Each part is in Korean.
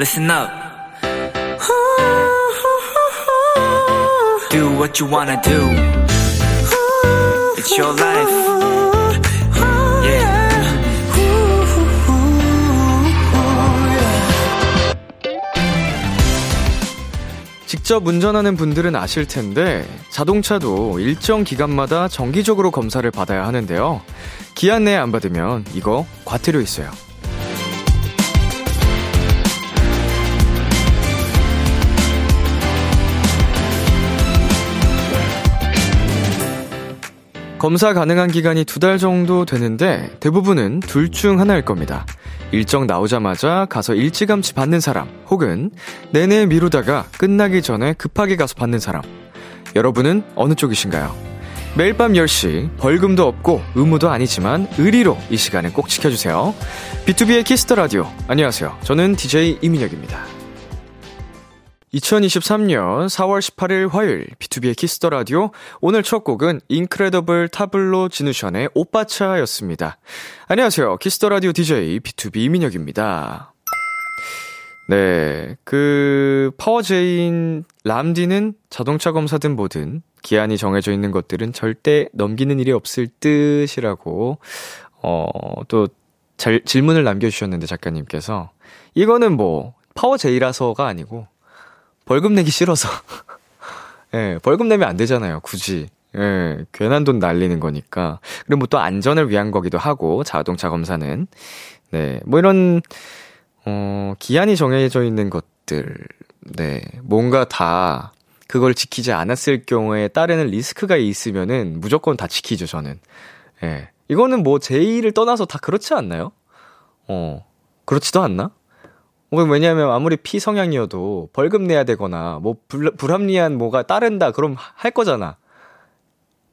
listen up. Do what you wanna do. It's your life. Yeah. 직접 운전하는 분들은 아실 텐데 자동차도 일정 기간마다 정기적으로 검사를 받아야 하는데요. 기한 내에 안 받으면 이거 과태료 있어요. 검사 가능한 기간이 두 달 정도 되는데 대부분은 둘 중 하나일 겁니다. 일정 나오자마자 가서 일찌감치 받는 사람, 혹은 내내 미루다가 끝나기 전에 급하게 가서 받는 사람. 여러분은 어느 쪽이신가요? 매일 밤 10시, 벌금도 없고 의무도 아니지만 의리로 이 시간을 꼭 지켜주세요. B2B의 키스터 라디오. 안녕하세요. 저는 DJ 이민혁입니다. 2023년 4월 18일 화요일 B2B의 키스터 라디오 오늘 첫 곡은 인크레더블 타블로 지누션의 오빠차였습니다. 안녕하세요. 키스터 라디오 DJ B2B 이민혁입니다. 네, 그 파워 J인 람디는 자동차 검사든 뭐든 기한이 정해져 있는 것들은 절대 넘기는 일이 없을 듯이라고 어또 질문을 남겨 주셨는데 작가님께서 이거는 뭐 파워 J라서가 아니고 벌금 내기 싫어서. 예, 벌금 내면 안 되잖아요, 굳이. 예, 괜한 돈 날리는 거니까. 그리고 뭐 또 안전을 위한 거기도 하고, 자동차 검사는. 네, 뭐 이런, 어, 기한이 정해져 있는 것들. 네, 뭔가 다 그걸 지키지 않았을 경우에 따르는 리스크가 있으면은 무조건 다 지키죠, 저는. 예. 이거는 뭐 제의를 떠나서 다 그렇지 않나요? 어, 그렇지도 않나? 왜냐하면 아무리 P 성향이어도 벌금 내야 되거나 뭐 불, 불합리한 뭐가 따른다 그럼 할 거잖아.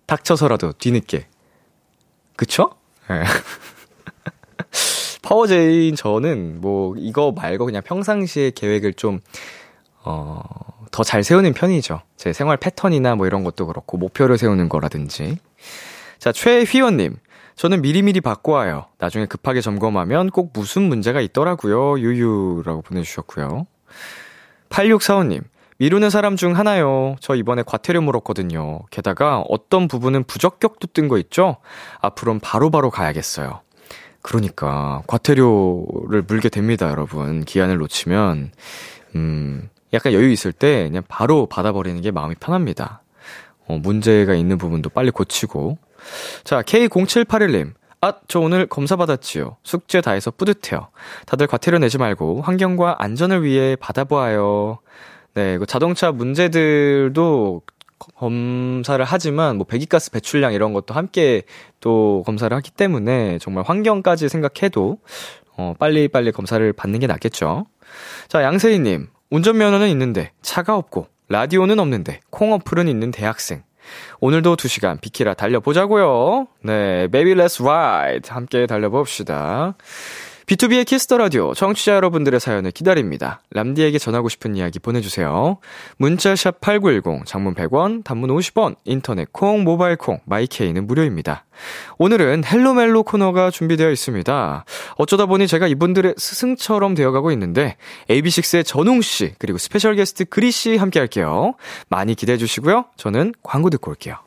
닥쳐서라도 뒤늦게. 그쵸? 네. 파워 J인 저는 뭐 이거 말고 그냥 평상시에 계획을 좀, 어, 더 잘 세우는 편이죠. 제 생활 패턴이나 뭐 이런 것도 그렇고 목표를 세우는 거라든지. 자, 최휘원님. 저는 미리미리 바꿔와요. 나중에 급하게 점검하면 꼭 무슨 문제가 있더라고요. 유유라고 보내주셨고요. 8645님, 미루는 사람 중 하나요. 저 이번에 과태료 물었거든요. 게다가 어떤 부분은 부적격도 뜬 거 있죠? 앞으로는 바로바로 바로 가야겠어요. 그러니까, 과태료를 물게 됩니다, 여러분. 기한을 놓치면, 음, 약간 여유 있을 때 그냥 바로 받아버리는 게 마음이 편합니다. 어, 문제가 있는 부분도 빨리 고치고, 자, K0781님. 아, 저 오늘 검사 받았지요. 숙제 다 해서 뿌듯해요. 다들 과태료 내지 말고 환경과 안전을 위해 받아보아요. 네, 그 자동차 문제들도 검사를 하지만 뭐 배기가스 배출량 이런 것도 함께 또 검사를 하기 때문에 정말 환경까지 생각해도 어, 빨리 빨리 검사를 받는 게 낫겠죠. 자, 양세희 님. 운전면허는 있는데 차가 없고 라디오는 없는데 콩 어플은 있는 대학생. 오늘도 2시간 비키라 달려보자고요. 네, Baby Let's Ride 함께 달려봅시다. B2B의 키스터 라디오 청취자 여러분들의 사연을 기다립니다. 람디에게 전하고 싶은 이야기 보내주세요. 문자샵 8910, 장문 100원, 단문 50원, 인터넷 콩, 모바일 콩, 마이케이는 무료입니다. 오늘은 헬로멜로 코너가 준비되어 있습니다. 어쩌다 보니 제가 이분들의 스승처럼 되어가고 있는데 AB6IX의 전웅씨 그리고 스페셜 게스트 그리씨 함께 할게요. 많이 기대해 주시고요. 저는 광고 듣고 올게요.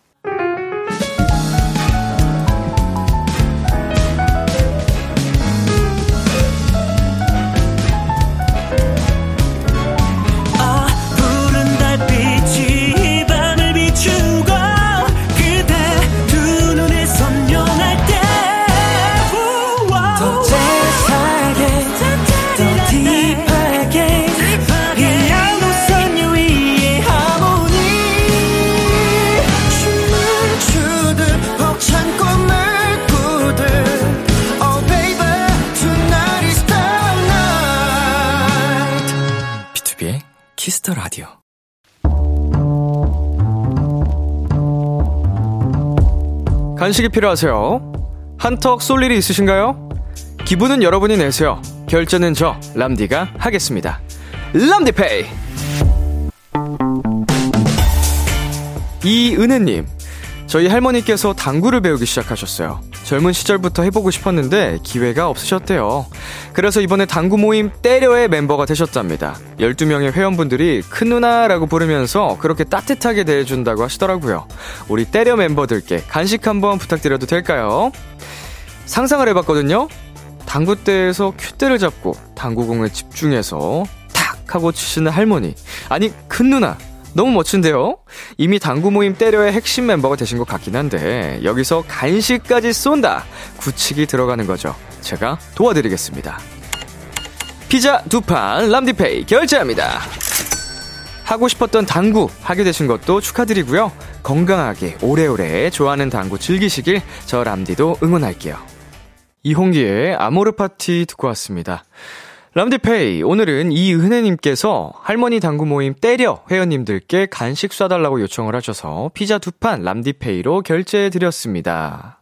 간식이 필요하세요? 한턱 쏠 일이 있으신가요? 기분은 여러분이 내세요. 결제는 저 람디가 하겠습니다. 람디페이. 이은혜님, 저희 할머니께서 당구를 배우기 시작하셨어요. 젊은 시절부터 해보고 싶었는데 기회가 없으셨대요. 그래서 이번에 당구 모임 때려의 멤버가 되셨답니다. 12명의 회원분들이 큰 누나라고 부르면서 그렇게 따뜻하게 대해준다고 하시더라고요. 우리 때려 멤버들께 간식 한번 부탁드려도 될까요? 상상을 해봤거든요? 당구대에서 큐대를 잡고 당구공에 집중해서 탁 하고 치시는 할머니. 아니, 큰 누나. 너무 멋진데요? 이미 당구 모임 때려의 핵심 멤버가 되신 것 같긴 한데, 여기서 간식까지 쏜다! 구칙이 들어가는 거죠. 제가 도와드리겠습니다. 피자 두 판 람디페이 결제합니다. 하고 싶었던 당구 하게 되신 것도 축하드리고요. 건강하게 오래오래 좋아하는 당구 즐기시길 저 람디도 응원할게요. 이홍기의 아모르 파티 듣고 왔습니다. 람디페이, 오늘은 이은혜님께서 할머니 당구 모임 때려 회원님들께 간식 쏴달라고 요청을 하셔서 피자 두 판 람디페이로 결제해 드렸습니다.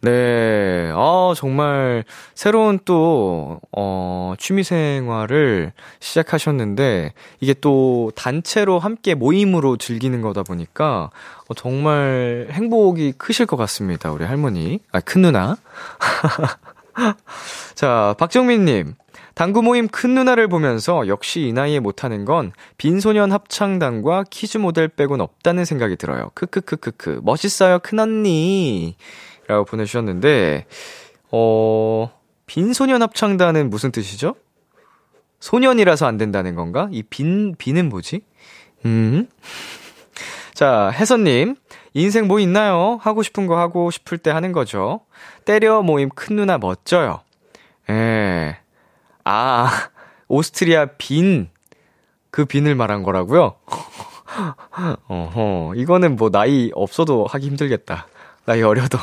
네, 어, 정말 새로운 또, 어, 취미 생활을 시작하셨는데, 이게 또 단체로 함께 모임으로 즐기는 거다 보니까, 어, 정말 행복이 크실 것 같습니다. 우리 할머니. 아, 큰 누나. 자, 박정민님. 당구 모임 큰 누나를 보면서 역시 이 나이에 못하는 건 빈소년 합창단과 퀴즈 모델 빼곤 없다는 생각이 들어요. 크크크크크. 멋있어요, 큰언니. 라고 보내주셨는데, 어, 빈소년 합창단은 무슨 뜻이죠? 소년이라서 안 된다는 건가? 이 빈, 빈은 뭐지? 음. 자, 혜선님. 인생 뭐 있나요? 하고 싶은 거 하고 싶을 때 하는 거죠. 때려 모임 큰 누나 멋져요. 예. 아, 오스트리아 빈. 그 빈을 말한 거라고요? 어허, 이거는 뭐 나이 없어도 하기 힘들겠다. 나이 어려도.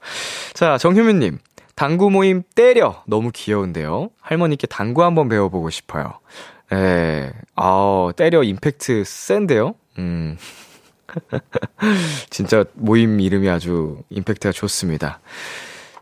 자, 정효민님. 당구 모임 때려. 너무 귀여운데요. 할머니께 당구 한번 배워보고 싶어요. 에, 아우, 때려 임팩트 센데요? 음. 진짜 모임 이름이 아주 임팩트가 좋습니다.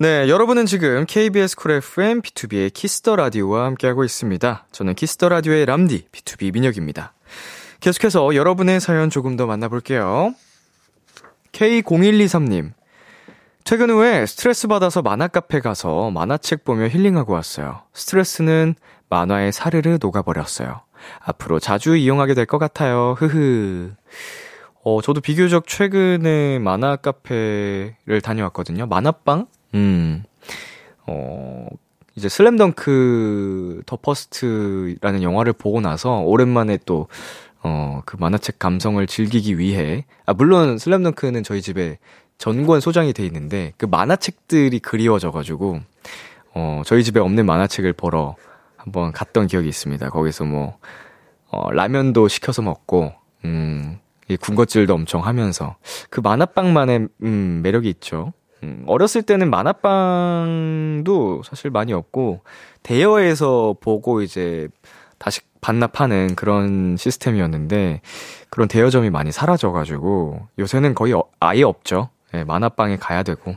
네, 여러분은 지금 KBS 쿨 FM B2B의 키스터 라디오와 함께하고 있습니다. 저는 키스터 라디오의 람디 B2B 민혁입니다. 계속해서 여러분의 사연 조금 더 만나볼게요. K0123님. 퇴근 후에 스트레스 받아서 만화 카페 가서 만화책 보며 힐링하고 왔어요. 스트레스는 만화에 사르르 녹아버렸어요. 앞으로 자주 이용하게 될 것 같아요. 흐흐. 어, 저도 비교적 최근에 만화 카페를 다녀왔거든요. 만화방? 음, 어, 이제 슬램덩크 The First라는 영화를 보고 나서 오랜만에 또, 어, 그 만화책 감성을 즐기기 위해, 아, 물론 슬램덩크는 저희 집에 전권 소장이 돼 있는데, 그 만화책들이 그리워져 가지고, 어, 저희 집에 없는 만화책을 보러 한번 갔던 기억이 있습니다. 거기서 뭐, 어, 라면도 시켜서 먹고, 음, 이 군것질도 엄청 하면서, 그 만화빵만의, 음, 매력이 있죠. 음, 어렸을 때는 만화방도 사실 많이 없고, 대여해서 보고 이제 다시 반납하는 그런 시스템이었는데, 그런 대여점이 많이 사라져가지고, 요새는 거의 어, 아예 없죠. 예, 만화방에 가야 되고.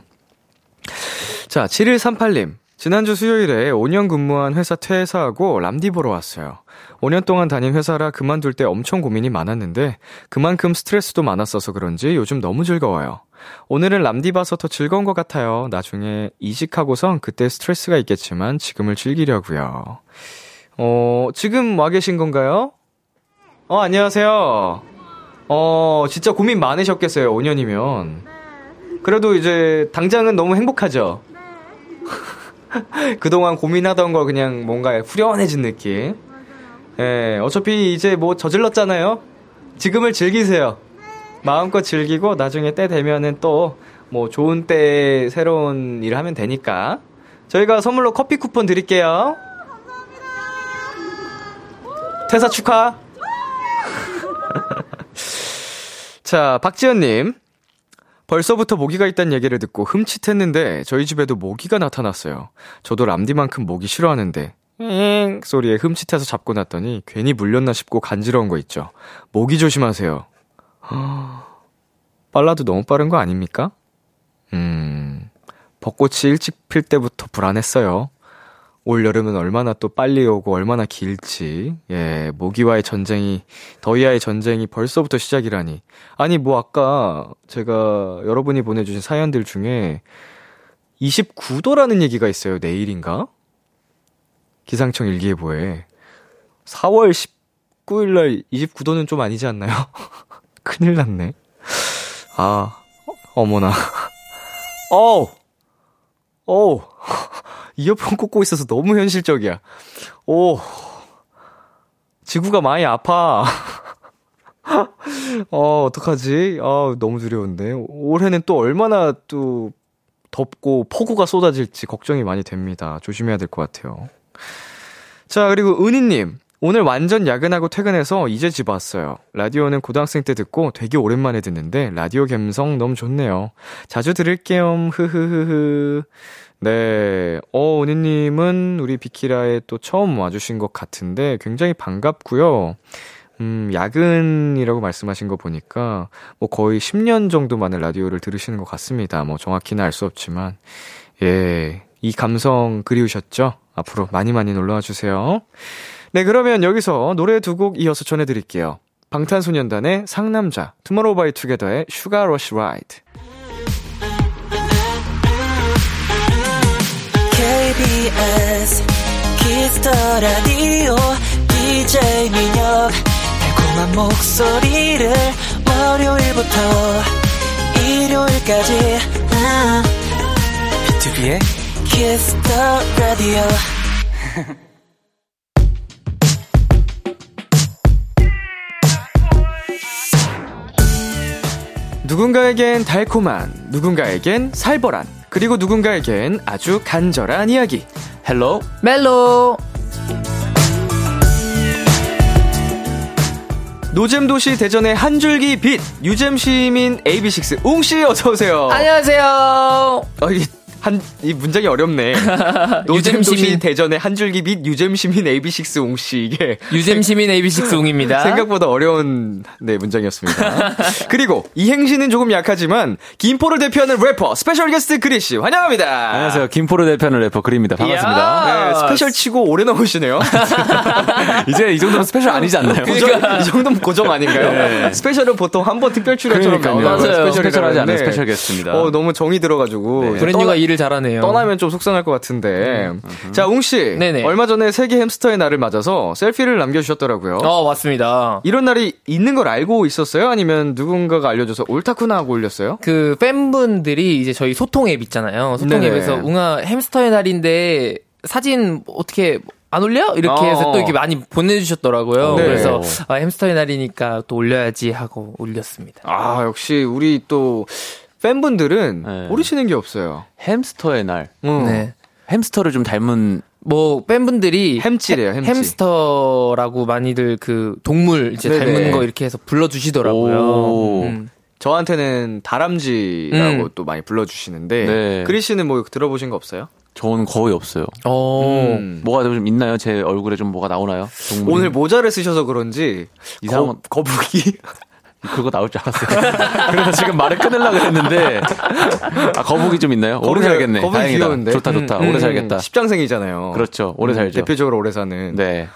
자, 7138님. 지난주 수요일에 5년 근무한 회사 퇴사하고 람디 보러 왔어요. 5년 동안 다닌 회사라 그만둘 때 엄청 고민이 많았는데 그만큼 스트레스도 많았어서 그런지 요즘 너무 즐거워요. 오늘은 람디 봐서 더 즐거운 것 같아요. 나중에 이직하고선 그때 스트레스가 있겠지만 지금을 즐기려고요. 어, 지금 와 계신 건가요? 어, 안녕하세요. 어, 진짜 고민 많으셨겠어요. 5년이면. 그래도 이제 당장은 너무 행복하죠? 그동안 고민하던 거 그냥 뭔가 후련해진 느낌. 예, 어차피 이제 뭐 저질렀잖아요? 지금을 즐기세요. 마음껏 즐기고 나중에 때 되면은 또 뭐 좋은 때 새로운 일 하면 되니까. 저희가 선물로 커피 쿠폰 드릴게요. 퇴사 축하. 자, 박지현님. 벌써부터 모기가 있다는 얘기를 듣고 흠칫했는데 저희 집에도 모기가 나타났어요. 저도 람디만큼 모기 싫어하는데 엥 소리에 흠칫해서 잡고 났더니 괜히 물렸나 싶고 간지러운 거 있죠. 모기 조심하세요. 빨라도 너무 빠른 거 아닙니까? 음, 벚꽃이 일찍 필 때부터 불안했어요. 올 여름은 얼마나 또 빨리 오고 얼마나 길지. 예, 모기와의 전쟁이, 더위와의 전쟁이 벌써부터 시작이라니. 아니, 뭐 아까 제가 여러분이 보내주신 사연들 중에 29도라는 얘기가 있어요. 내일인가? 기상청 일기예보에. 4월 19일날 29도는 좀 아니지 않나요? 큰일 났네. 아, 어머나. 어우! 어우! 이어폰 꽂고 있어서 너무 현실적이야. 오. 지구가 많이 아파. 어, 어떡하지? 아, 너무 두려운데. 올해는 또 얼마나 또 덥고 폭우가 쏟아질지 걱정이 많이 됩니다. 조심해야 될 것 같아요. 자, 그리고 은희님. 오늘 완전 야근하고 퇴근해서 이제 집 왔어요. 라디오는 고등학생 때 듣고 되게 오랜만에 듣는데 라디오 감성 너무 좋네요. 자주 들을게요. 흐흐흐흐. 네. 어, 은희님은 우리 비키라에 또 처음 와주신 것 같은데 굉장히 반갑고요. 음, 야근이라고 말씀하신 거 보니까 뭐 거의 10년 정도 만에 라디오를 들으시는 것 같습니다. 뭐 정확히는 알 수 없지만. 예. 이 감성 그리우셨죠? 앞으로 많이 많이 놀러와 주세요. 네, 그러면 여기서 노래 두 곡 이어서 전해드릴게요. 방탄소년단의 상남자, 투모로우 바이 투게더의 Sugar Rush Ride. KBS Kiss the Radio DJ 민혁 달콤한 목소리를 월요일부터 일요일까지 비투비의 Kiss the Radio 누군가에겐 달콤한, 누군가에겐 살벌한, 그리고 누군가에겐 아주 간절한 이야기. 헬로. 멜로. 노잼도시 대전의 한 줄기 빛 유잼 시민 AB6IX 웅씨 어서 오세요. 안녕하세요. 어, 이게 한, 이 문장이 어렵네. 노잼 도시 시민. 대전의 한 줄기 빛 유잼 시민 AB6IX 웅씨 이게 유잼 시민 AB6IX 웅입니다. 생각보다 어려운 네 문장이었습니다. 그리고 이행시는 조금 약하지만 김포를 대표하는 래퍼 스페셜 게스트 그리 씨 환영합니다. 안녕하세요. 김포를 대표하는 래퍼 그리입니다. 반갑습니다. 네, 스페셜 치고 오래 나오시네요. 이제 이 정도면 스페셜 아니지 않나요? 고정, 이 정도면 고정 아닌가요? 스페셜은 보통 한 번 특별 출연처럼. 나오는 맞아요. 스페셜 하지 않은 스페셜 게스트입니다. 어, 너무 정이 들어가지고. 네. 브랜뉴가 일을 잘하네요. 떠나면 좀 속상할 것 같은데. 자, 웅씨. 네네. 얼마 전에 세계 햄스터의 날을 맞아서 셀피를 남겨주셨더라고요. 어, 맞습니다. 이런 날이 있는 걸 알고 있었어요? 아니면 누군가가 알려줘서 옳다구나 하고 올렸어요? 그 팬분들이 이제 저희 소통 앱 있잖아요. 소통 네네. 앱에서 웅아 햄스터의 날인데 사진 어떻게 안 올려? 이렇게 어. 해서 또 이렇게 많이 보내주셨더라고요. 네. 그래서 아, 햄스터의 날이니까 또 올려야지 하고 올렸습니다. 아, 역시 우리 또 팬분들은 네. 모르시는 게 없어요. 햄스터의 날. 어. 네. 햄스터를 좀 닮은 뭐 팬분들이 햄찌래요, 햄찌. 햄스터라고 많이들 그 동물 이제 네네. 닮은 거 이렇게 해서 불러주시더라고요. 오. 음. 저한테는 다람쥐라고 음. 또 많이 불러주시는데 네. 그리 씨는 뭐 들어보신 거 없어요? 저는 거의 없어요. 어. 음. 뭐가 좀 있나요? 제 얼굴에 좀 뭐가 나오나요? 동물이? 오늘 모자를 쓰셔서 그런지 이상한- 거, 거북이 그거 나올 줄 알았어요. 그래서 지금 말을 끊으려고 했는데 아 거북이 좀 있나요? 오래 거북이- 살겠네. 거북이 다행이다. 귀여운데? 좋다 좋다. 음, 오래 살겠다. 십장생이잖아요. 그렇죠. 오래 음, 살죠. 대표적으로 오래 사는. 네.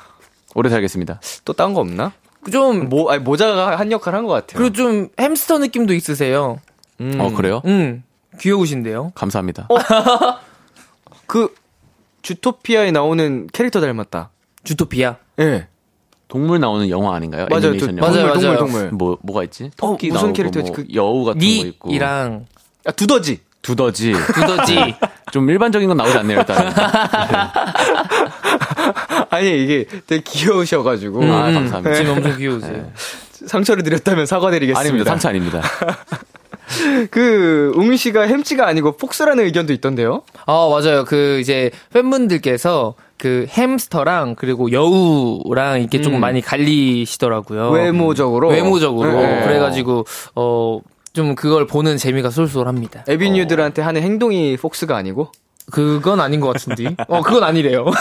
오래 살겠습니다. 또 딴 거 없나? 좀 모, 아니, 모자가 한 역할 한 것 같아요. 그리고 좀 햄스터 느낌도 있으세요. 음. 어 그래요? 음. 귀여우신데요. 감사합니다. 그 주토피아에 나오는 캐릭터 닮았다. 주토피아. 예. 네. 동물 나오는 영화 아닌가요? 맞아요. 애니메이션 또- 영화. 맞아요, 동물, 동물, 맞아요. 동물. 뭐 뭐가 있지? 어, 토끼 무슨 나오고 캐릭터였지? 뭐 그- 여우 같은 거 있고. 니이랑 아, 두더지. 두더지. 두더지. 좀 일반적인 건 나오지 않네요, 일단. 아니, 이게 되게 귀여우셔가지고. 아, 음, 감사합니다. 지금 엄청 귀여우세요. 상처를 드렸다면 사과드리겠습니다. 아닙니다. 상처 아닙니다. 그, 웅 씨가 햄찌가 아니고 폭스라는 의견도 있던데요? 아, 맞아요. 그 이제 팬분들께서 그 햄스터랑 그리고 여우랑 이렇게 조금 음. 많이 갈리시더라고요. 외모적으로. 외모적으로. 네. 그래가지고 어 좀 그걸 보는 재미가 쏠쏠합니다. ABNEW들한테 하는 행동이 fox가 아니고 그건 아닌 것 같은데. 어, 그건 아니래요.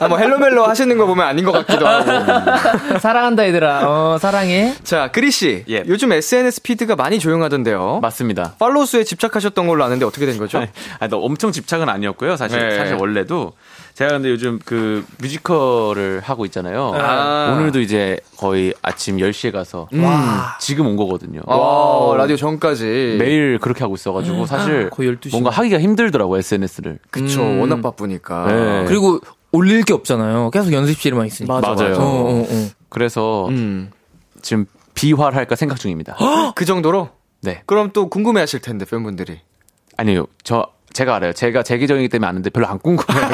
아, 뭐 헬로멜로 하시는 거 보면 아닌 것 같기도 하고. 사랑한다 얘들아. 어, 사랑해. 자, 그리 씨. 예. 요즘 SNS 피드가 많이 조용하던데요. 맞습니다. 팔로우 수에 집착하셨던 걸로 아는데 어떻게 된 거죠? 아니, 너 엄청 집착은 아니었고요. 사실 네. 사실 원래도 제가 근데 요즘 그 뮤지컬을 하고 있잖아요. 아. 오늘도 이제 거의 아침 10시에 가서 지금 온 거거든요. 와, 라디오 전까지. 매일 그렇게 하고 있어가지고 사실 거의 12 시간. 뭔가 하기가 힘들더라고 SNS를. 그쵸. 음. 워낙 바쁘니까. 네. 그리고 올릴 게 없잖아요. 계속 연습실에만 있으니까. 맞아, 맞아요. 맞아. 어, 어, 어. 그래서 음. 지금 비활할까 생각 중입니다. 그 정도로? 네. 그럼 또 궁금해 하실 텐데, 팬분들이. 아니요. 저 제가 알아요. 제가 제 계정이기 때문에 아는데 별로 안 궁금해요.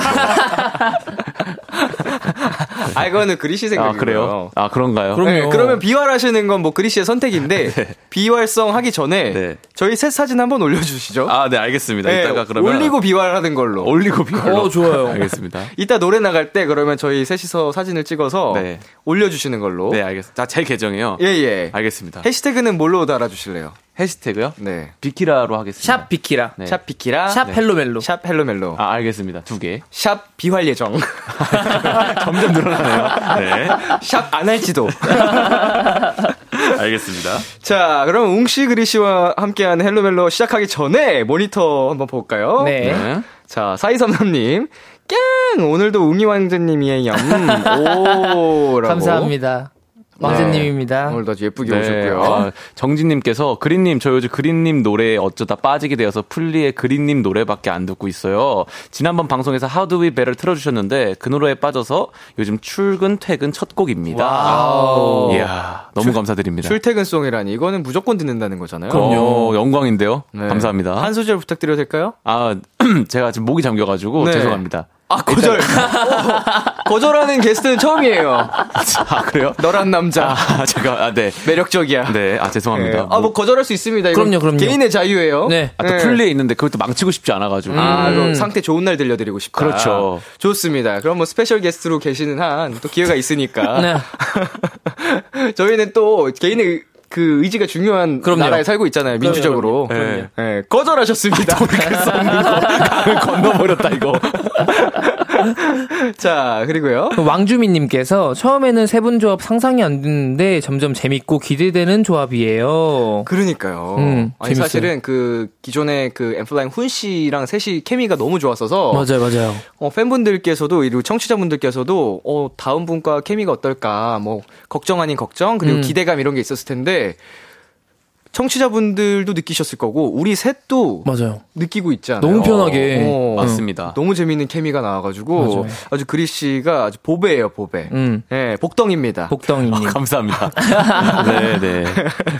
아, 이거는 그리 씨아 생각이고요. 그래요? 아 그런가요? 그럼- 네, 그럼요. 그러면 비활하시는 건 뭐 그리 씨의 선택인데 비활성 하기 전에 네. 저희 셋 사진 한번 올려주시죠. 아, 네, 알겠습니다. 네, 이따가 그러면 올리고 비활하는 걸로. 올리고 비활로. 어, 좋아요. 알겠습니다. 이따 노래 나갈 때 그러면 저희 셋이서 사진을 찍어서 네. 올려주시는 걸로. 네, 알겠습니다. 자, 제 계정이요. 예, 예. 알겠습니다. 해시태그는 뭘로 달아주실래요? 해시태그요? 네. 비키라로 하겠습니다. 샵 비키라. 네. 샵 비키라. 샵 헬로멜로. 샵 헬로멜로. 아, 알겠습니다. 두 개. 샵 비활 예정. 점점 늘어나네요. 네. 샵 안 할지도. 알겠습니다. 자, 그럼 웅씨 그리 씨와 함께하는 헬로멜로 시작하기 전에 모니터 한번 볼까요? 네. 네. 자, 사이삼삼님. 깡! 오늘도 웅이 왕자님이에요. 오! 라고. 감사합니다. 왕자님입니다. 오늘도 아주 예쁘게 네. 오셨고요. 아, 정진님께서 그린님 저 요즘 그린님 노래에 어쩌다 빠지게 되어서 풀리의 그린님 노래밖에 안 듣고 있어요. 지난번 방송에서 How Do We Better 틀어주셨는데 그 노래에 빠져서 요즘 출근 퇴근 첫 곡입니다. 와우. 이야 너무 감사드립니다. 출퇴근 송이라니 이거는 무조건 듣는다는 거잖아요. 그럼요 영광인데요. 네. 감사합니다. 한 소절 부탁드려도 될까요? 아 제가 지금 목이 잠겨가지고 네. 죄송합니다. 아, 거절. 어, 거절하는 게스트는 처음이에요. 아 그래요? 너란 남자. 아 제가 아 네. 매력적이야. 네, 아 죄송합니다. 네. 아, 뭐 거절할 수 있습니다. 그럼요, 그럼요. 개인의 자유예요. 네. 아, 또 풀리에 있는데 그것도 망치고 싶지 않아가지고. 아, 음. 상태 좋은 날 들려드리고 싶다. 그렇죠. 좋습니다. 그럼 뭐 스페셜 게스트로 계시는 한 또 기회가 있으니까. 네. 저희는 또 개인의 의- 그 의지가 중요한 그럼요. 나라에 살고 있잖아요. 민주적으로. 그럼요. 네, 거절하셨습니다. 강을 건너버렸다 이거. 자, 그리고요. 왕주민님께서 처음에는 세 분 조합 상상이 안 됐는데 점점 재밌고 기대되는 조합이에요. 그러니까요. 음, 아니, 재밌어요. 사실은 그 기존에 그 엠플라잉 훈 씨랑 셋이 케미가 너무 좋았어서 맞아요, 맞아요. 어, 팬분들께서도 그리고 청취자분들께서도 어, 다음 분과 케미가 어떨까 뭐 걱정 아닌 걱정 그리고 음. 기대감 이런 게 있었을 텐데 청취자분들도 느끼셨을 거고 우리 셋도 맞아요. 느끼고 있지 않아요. 너무 편하게. 어, 맞습니다. 너무 재밌는 케미가 나와가지고 맞아요. 아주 그리 씨가 아주 보배예요 보배. 음. 예, 복덩입니다. 복덩이님. 감사합니다. 네, 네.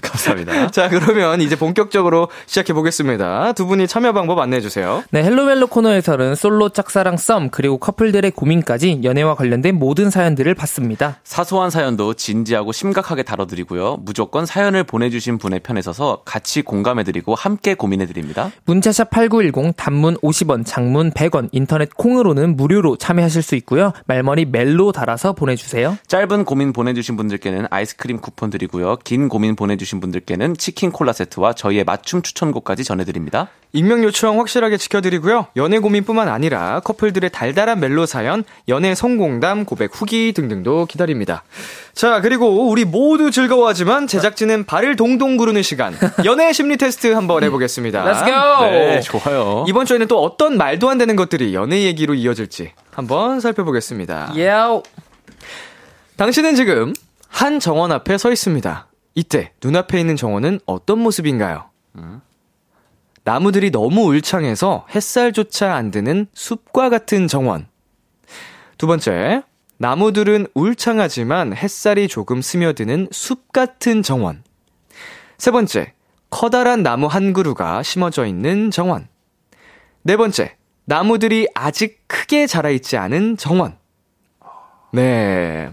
감사합니다. 자 그러면 이제 본격적으로 시작해 보겠습니다. 두 분이 참여 방법 안내해 주세요. 네, 헬로멜로 코너에서는 솔로 짝사랑 썸 그리고 커플들의 고민까지 연애와 관련된 모든 사연들을 받습니다. 사소한 사연도 진지하고 심각하게 다뤄드리고요. 무조건 사연을 보내주신 분의 편에 서서 같이 공감해드리고 함께 고민해드립니다. 문자샵 8910 단문 50원, 장문 100원, 인터넷 콩으로는 무료로 참여하실 수 있고요. 말머리 멜로 달아서 보내주세요. 짧은 고민 보내주신 분들께는 아이스크림 쿠폰 드리고요. 긴 고민 보내주신 분들께는 치킨 콜라 세트와 저희의 맞춤 추천곡까지 전해드립니다. 익명 요청 확실하게 지켜드리고요. 연애 고민뿐만 아니라 커플들의 달달한 멜로 사연, 연애 성공담, 고백 후기 등등도 기다립니다. 자, 그리고 우리 모두 즐거워하지만 제작진은 발을 동동 구르는 시간. 연애 심리 테스트 한번 해보겠습니다. Let's go! 네, 좋아요. 이번 주에는 또 어떤 말도 안 되는 것들이 연애 얘기로 이어질지 한번 살펴보겠습니다. 예. 당신은 지금 한 정원 앞에 서 있습니다. 이때 눈앞에 있는 정원은 어떤 모습인가요? 나무들이 너무 울창해서 햇살조차 안 드는 숲과 같은 정원. 두 번째, 나무들은 울창하지만 햇살이 조금 스며드는 숲 같은 정원. 세 번째, 커다란 나무 한 그루가 심어져 있는 정원. 네 번째, 나무들이 아직 크게 자라있지 않은 정원. 네.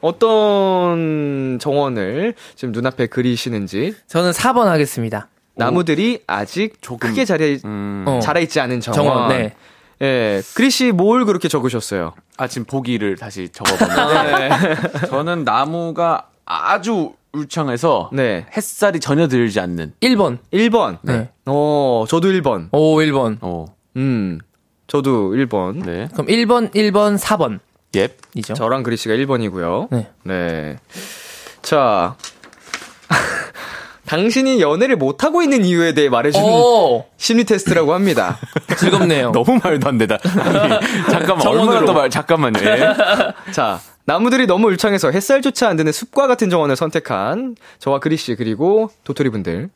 어떤 정원을 지금 눈앞에 그리시는지 저는 4번 하겠습니다. 나무들이 아직 크게 자라, 음, 어. 자라있지 않은 정원. 정원, 네. 예. 그리씨 뭘 그렇게 적으셨어요? 아, 지금 보기를 다시 적어봤는데. 저는 나무가 아주 울창해서 네. 햇살이 전혀 들지 않는. 1번. 1번. 네. 어, 저도 1번. 오, 1번. 어, 음. 저도 1번. 네. 그럼 1번, 1번, 4번. 예. 이죠. 저랑 그리 씨가 1번이고요. 네. 네. 자. 당신이 연애를 못하고 있는 이유에 대해 말해주는 오, 심리 테스트라고 합니다. 즐겁네요. 너무 말도 안 되다. 아니, 잠깐만, 정원으로. 얼마나 더 말, 잠깐만요. 예. 자, 나무들이 너무 울창해서 햇살조차 안 드는 숲과 같은 정원을 선택한 저와 그리 씨 그리고 도토리 분들.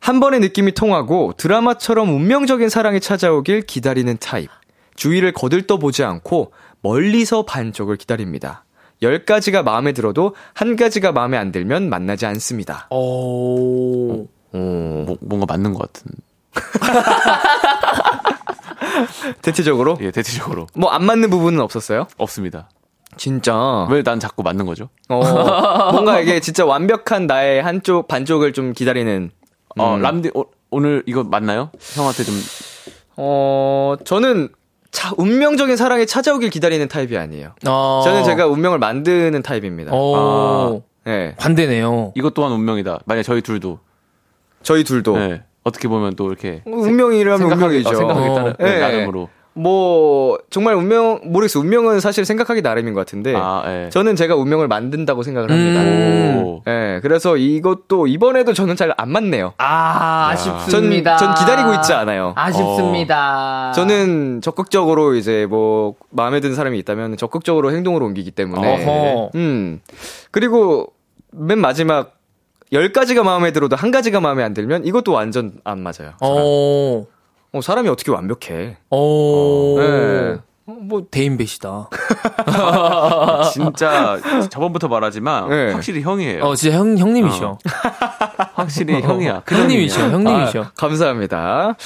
한 번의 느낌이 통하고 드라마처럼 운명적인 사랑이 찾아오길 기다리는 타입. 주위를 거들떠보지 않고 멀리서 반쪽을 기다립니다. 열 가지가 마음에 들어도 한 가지가 마음에 안 들면 만나지 않습니다. 오. 오. 뭐, 뭔가 맞는 것 같은. 대체적으로 예, 대체적으로. 뭐 안 맞는 부분은 없었어요? 없습니다. 진짜. 왜 난 자꾸 맞는 거죠? 어, 뭔가 이게 진짜 완벽한 나의 한쪽 반쪽을 좀 기다리는 어, 음. 람디, 오, 오늘 이거 맞나요? 형한테 좀. 어, 저는 차, 운명적인 사랑이 찾아오길 기다리는 타입이 아니에요. 어. 저는 제가 운명을 만드는 타입입니다. 오. 네. 반대네요. 이것 또한 운명이다. 만약 저희 둘도. 저희 둘도. 네. 어떻게 보면 또 이렇게. 운명이라면 생각하기, 운명이죠. 어, 생각하기 따른, 어. 네. 나름으로. 뭐, 정말 운명, 모르겠어요. 운명은 사실 생각하기 나름인 것 같은데. 아, 예. 저는 제가 운명을 만든다고 생각을 합니다. 음. 오. 네, 그래서 이것도 이번에도 저는 잘 안 맞네요. 아, 전, 아쉽습니다. 전 기다리고 있지 않아요. 아쉽습니다. 저는 적극적으로 이제 뭐 마음에 드는 사람이 있다면 적극적으로 행동으로 옮기기 때문에 어허. 음 그리고 맨 마지막 열 가지가 마음에 들어도 한 가지가 마음에 안 들면 이것도 완전 안 맞아요. 오. 어, 사람이 어떻게 완벽해? 오. 네. 뭐 대인배시다. 진짜 저번부터 말하지만 네. 확실히 형이에요. 어, 진짜 형 형님이셔. 확실히 형이야. 큰 형님이셔. 형님이셔. 아, 감사합니다.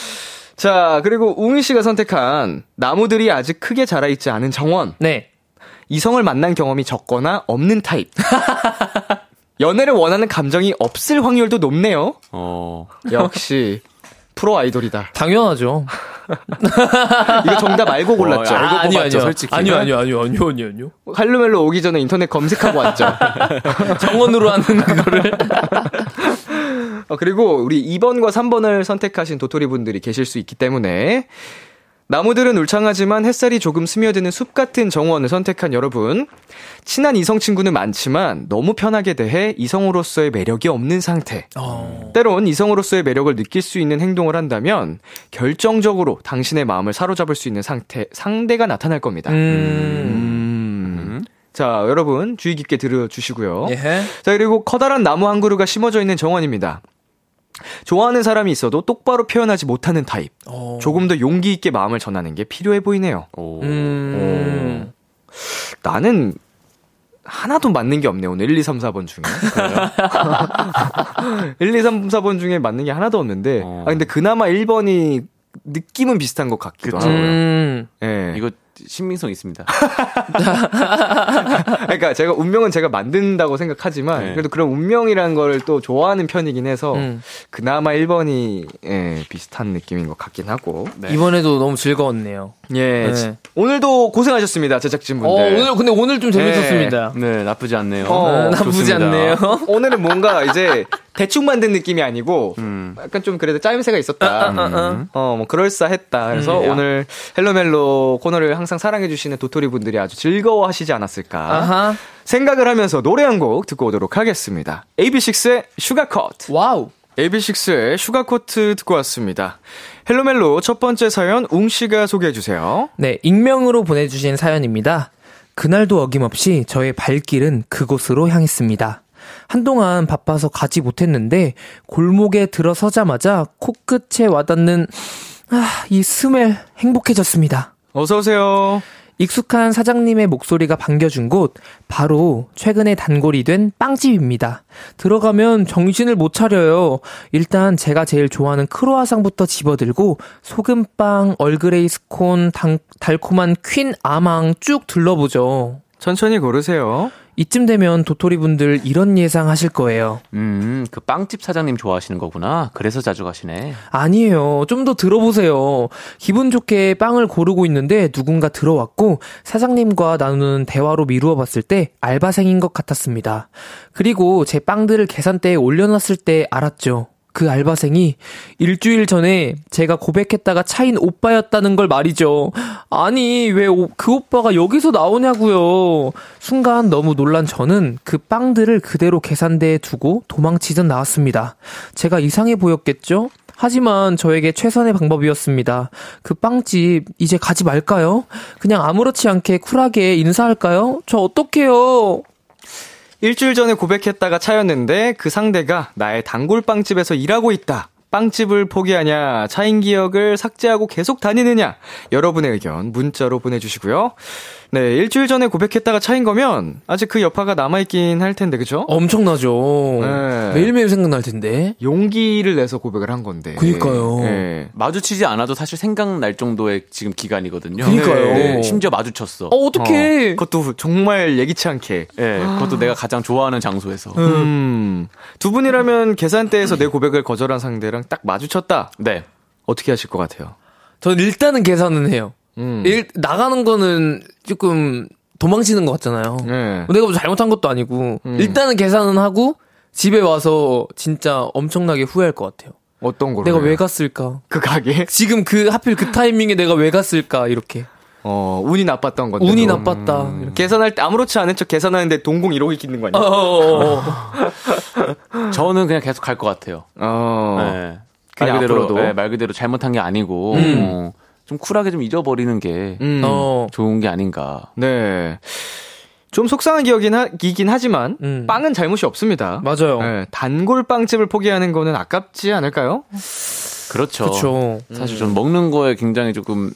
자 그리고 웅이 씨가 선택한 나무들이 아직 크게 자라 있지 않은 정원 네. 이성을 만난 경험이 적거나 없는 타입. 연애를 원하는 감정이 없을 확률도 높네요. 어. 역시 프로 아이돌이다. 당연하죠. 이거 정답 알고 골랐죠. 어, 알고 아 니요, 뽑았죠, 아니요. 솔직히. 아니요, 아니요, 아니요, 아니요, 아니요, 아니요. 할로멜로 오기 전에 인터넷 검색하고 왔죠. 정원으로 하는 그거를. 어, 그리고 우리 2번과 3번을 선택하신 도토리 분들이 계실 수 있기 때문에 나무들은 울창하지만 햇살이 조금 스며드는 숲 같은 정원을 선택한 여러분. 친한 이성 친구는 많지만 너무 편하게 대해 이성으로서의 매력이 없는 상태. 어. 때론 이성으로서의 매력을 느낄 수 있는 행동을 한다면 결정적으로 당신의 마음을 사로잡을 수 있는 상태, 상대가 나타날 겁니다. 음. 음. 자, 여러분 주의 깊게 들어주시고요. 예. 자, 그리고 커다란 나무 한 그루가 심어져 있는 정원입니다. 좋아하는 사람이 있어도 똑바로 표현하지 못하는 타입. 어. 조금 더 용기 있게 마음을 전하는 게 필요해 보이네요. 오. 음. 나는 하나도 맞는 게 없네, 오늘 1, 2, 3, 4번 중에. 1, 2, 3, 4번 중에 맞는 게 하나도 없는데, 어. 아, 근데 그나마 1번이 느낌은 비슷한 것 같기도 그쵸. 하고요. 음. 예. 이거 신빙성 있습니다. 그러니까 제가 운명은 제가 만든다고 생각하지만, 네. 그래도 그런 운명이라는 걸또 좋아하는 편이긴 해서, 음. 그나마 1번이, 예, 비슷한 느낌인 것 같긴 하고. 네. 이번에도 너무 즐거웠네요. 예. 네. 지- 오늘도 고생하셨습니다, 제작진분들. 어, 오늘 근데 오늘 좀 재밌었습니다. 네, 나쁘지 않네요. 어, 네, 나쁘지 좋습니다. 않네요. 오늘은 뭔가 이제 대충 만든 느낌이 아니고 음. 약간 좀 그래도 짜임새가 있었다. 음. 어, 뭐 그럴싸했다. 그래서 음, 야. 오늘 헬로멜로 코너를 항상 사랑해 주시는 도토리 분들이 아주 즐거워 하시지 않았을까 아하. 생각을 하면서 노래 한 곡 듣고 오도록 하겠습니다. AB6IX의 SUGARCOAT. 와우. AB6IX의 SUGARCOAT 듣고 왔습니다. 헬로멜로 첫 번째 사연 웅 씨가 소개해 주세요. 네, 익명으로 보내주신 사연입니다. 그날도 어김없이 저의 발길은 그곳으로 향했습니다. 한동안 바빠서 가지 못했는데 골목에 들어서자마자 코끝에 와닿는 아, 이 smell 행복해졌습니다. 어서 오세요. 익숙한 사장님의 목소리가 반겨준 곳, 바로 최근에 단골이 된 빵집입니다. 들어가면 정신을 못 차려요. 일단 제가 제일 좋아하는 크로아상부터 집어들고, 소금빵, 얼그레이 스콘, 당- 달콤한 퀸 아망 쭉 둘러보죠. 천천히 고르세요. 이쯤 되면 도토리 분들 이런 예상 하실 거예요. 음, 그 빵집 사장님 좋아하시는 거구나. 그래서 자주 가시네. 아니에요. 좀 더 들어보세요. 기분 좋게 빵을 고르고 있는데 누군가 들어왔고 사장님과 나누는 대화로 미루어 봤을 때 알바생인 것 같았습니다. 그리고 제 빵들을 계산대에 올려놨을 때 알았죠. 그 알바생이 일주일 전에 제가 고백했다가 차인 오빠였다는 걸 말이죠. 아니, 왜 그 오빠가 여기서 나오냐고요. 순간 너무 놀란 저는 그 빵들을 그대로 계산대에 두고 도망치듯 나왔습니다. 제가 이상해 보였겠죠? 하지만 저에게 최선의 방법이었습니다. 그 빵집 이제 가지 말까요? 그냥 아무렇지 않게 쿨하게 인사할까요? 저 어떡해요? 일주일 전에 고백했다가 차였는데 그 상대가 나의 단골빵집에서 일하고 있다. 빵집을 포기하냐, 차인 기억을 삭제하고 계속 다니느냐, 여러분의 의견 문자로 보내주시고요. 네, 일주일 전에 고백했다가 차인 거면 아직 그 여파가 남아있긴 할 텐데, 그죠? 엄청나죠. 네. 매일매일 생각날 텐데. 용기를 내서 고백을 한 건데. 그니까요. 네. 마주치지 않아도 사실 생각날 정도의 지금 기간이거든요. 그니까요. 네, 심지어 마주쳤어. 어, 어떡해. 어, 그것도 정말 예기치 않게. 예, 그것도 내가 가장 좋아하는 장소에서. 음. 두 분이라면 계산대에서 내 고백을 거절한 상대랑 딱 마주쳤다. 네. 어떻게 하실 것 같아요? 전 일단은 계산은 해요. 음. 일, 나가는 거는 조금 도망치는 것 같잖아요. 네. 내가 뭐 잘못한 것도 아니고 음. 일단은 계산은 하고 집에 와서 진짜 엄청나게 후회할 것 같아요. 어떤 걸로? 내가 왜 갔을까? 그 가게? 지금 그 하필 그 타이밍에 내가 왜 갔을까? 이렇게 어, 운이 나빴던 건데. 운이 또. 나빴다. 음. 이렇게. 계산할 때 아무렇지 않은 척 계산하는데 동공 1호기 있는 거 아니야? 어, 어, 어. 저는 그냥 계속 갈 것 같아요. 어. 네. 그냥 말 그대로? 네, 말 그대로 잘못한 게 아니고, 음. 어, 좀 쿨하게 좀 잊어버리는 게 음. 어. 좋은 게 아닌가. 네. 좀 속상한 기억이긴 하, 하지만 음. 빵은 잘못이 없습니다. 맞아요. 네, 단골 빵집을 포기하는 거는 아깝지 않을까요? 그렇죠. 그렇죠. 사실 좀 먹는 거에 굉장히 조금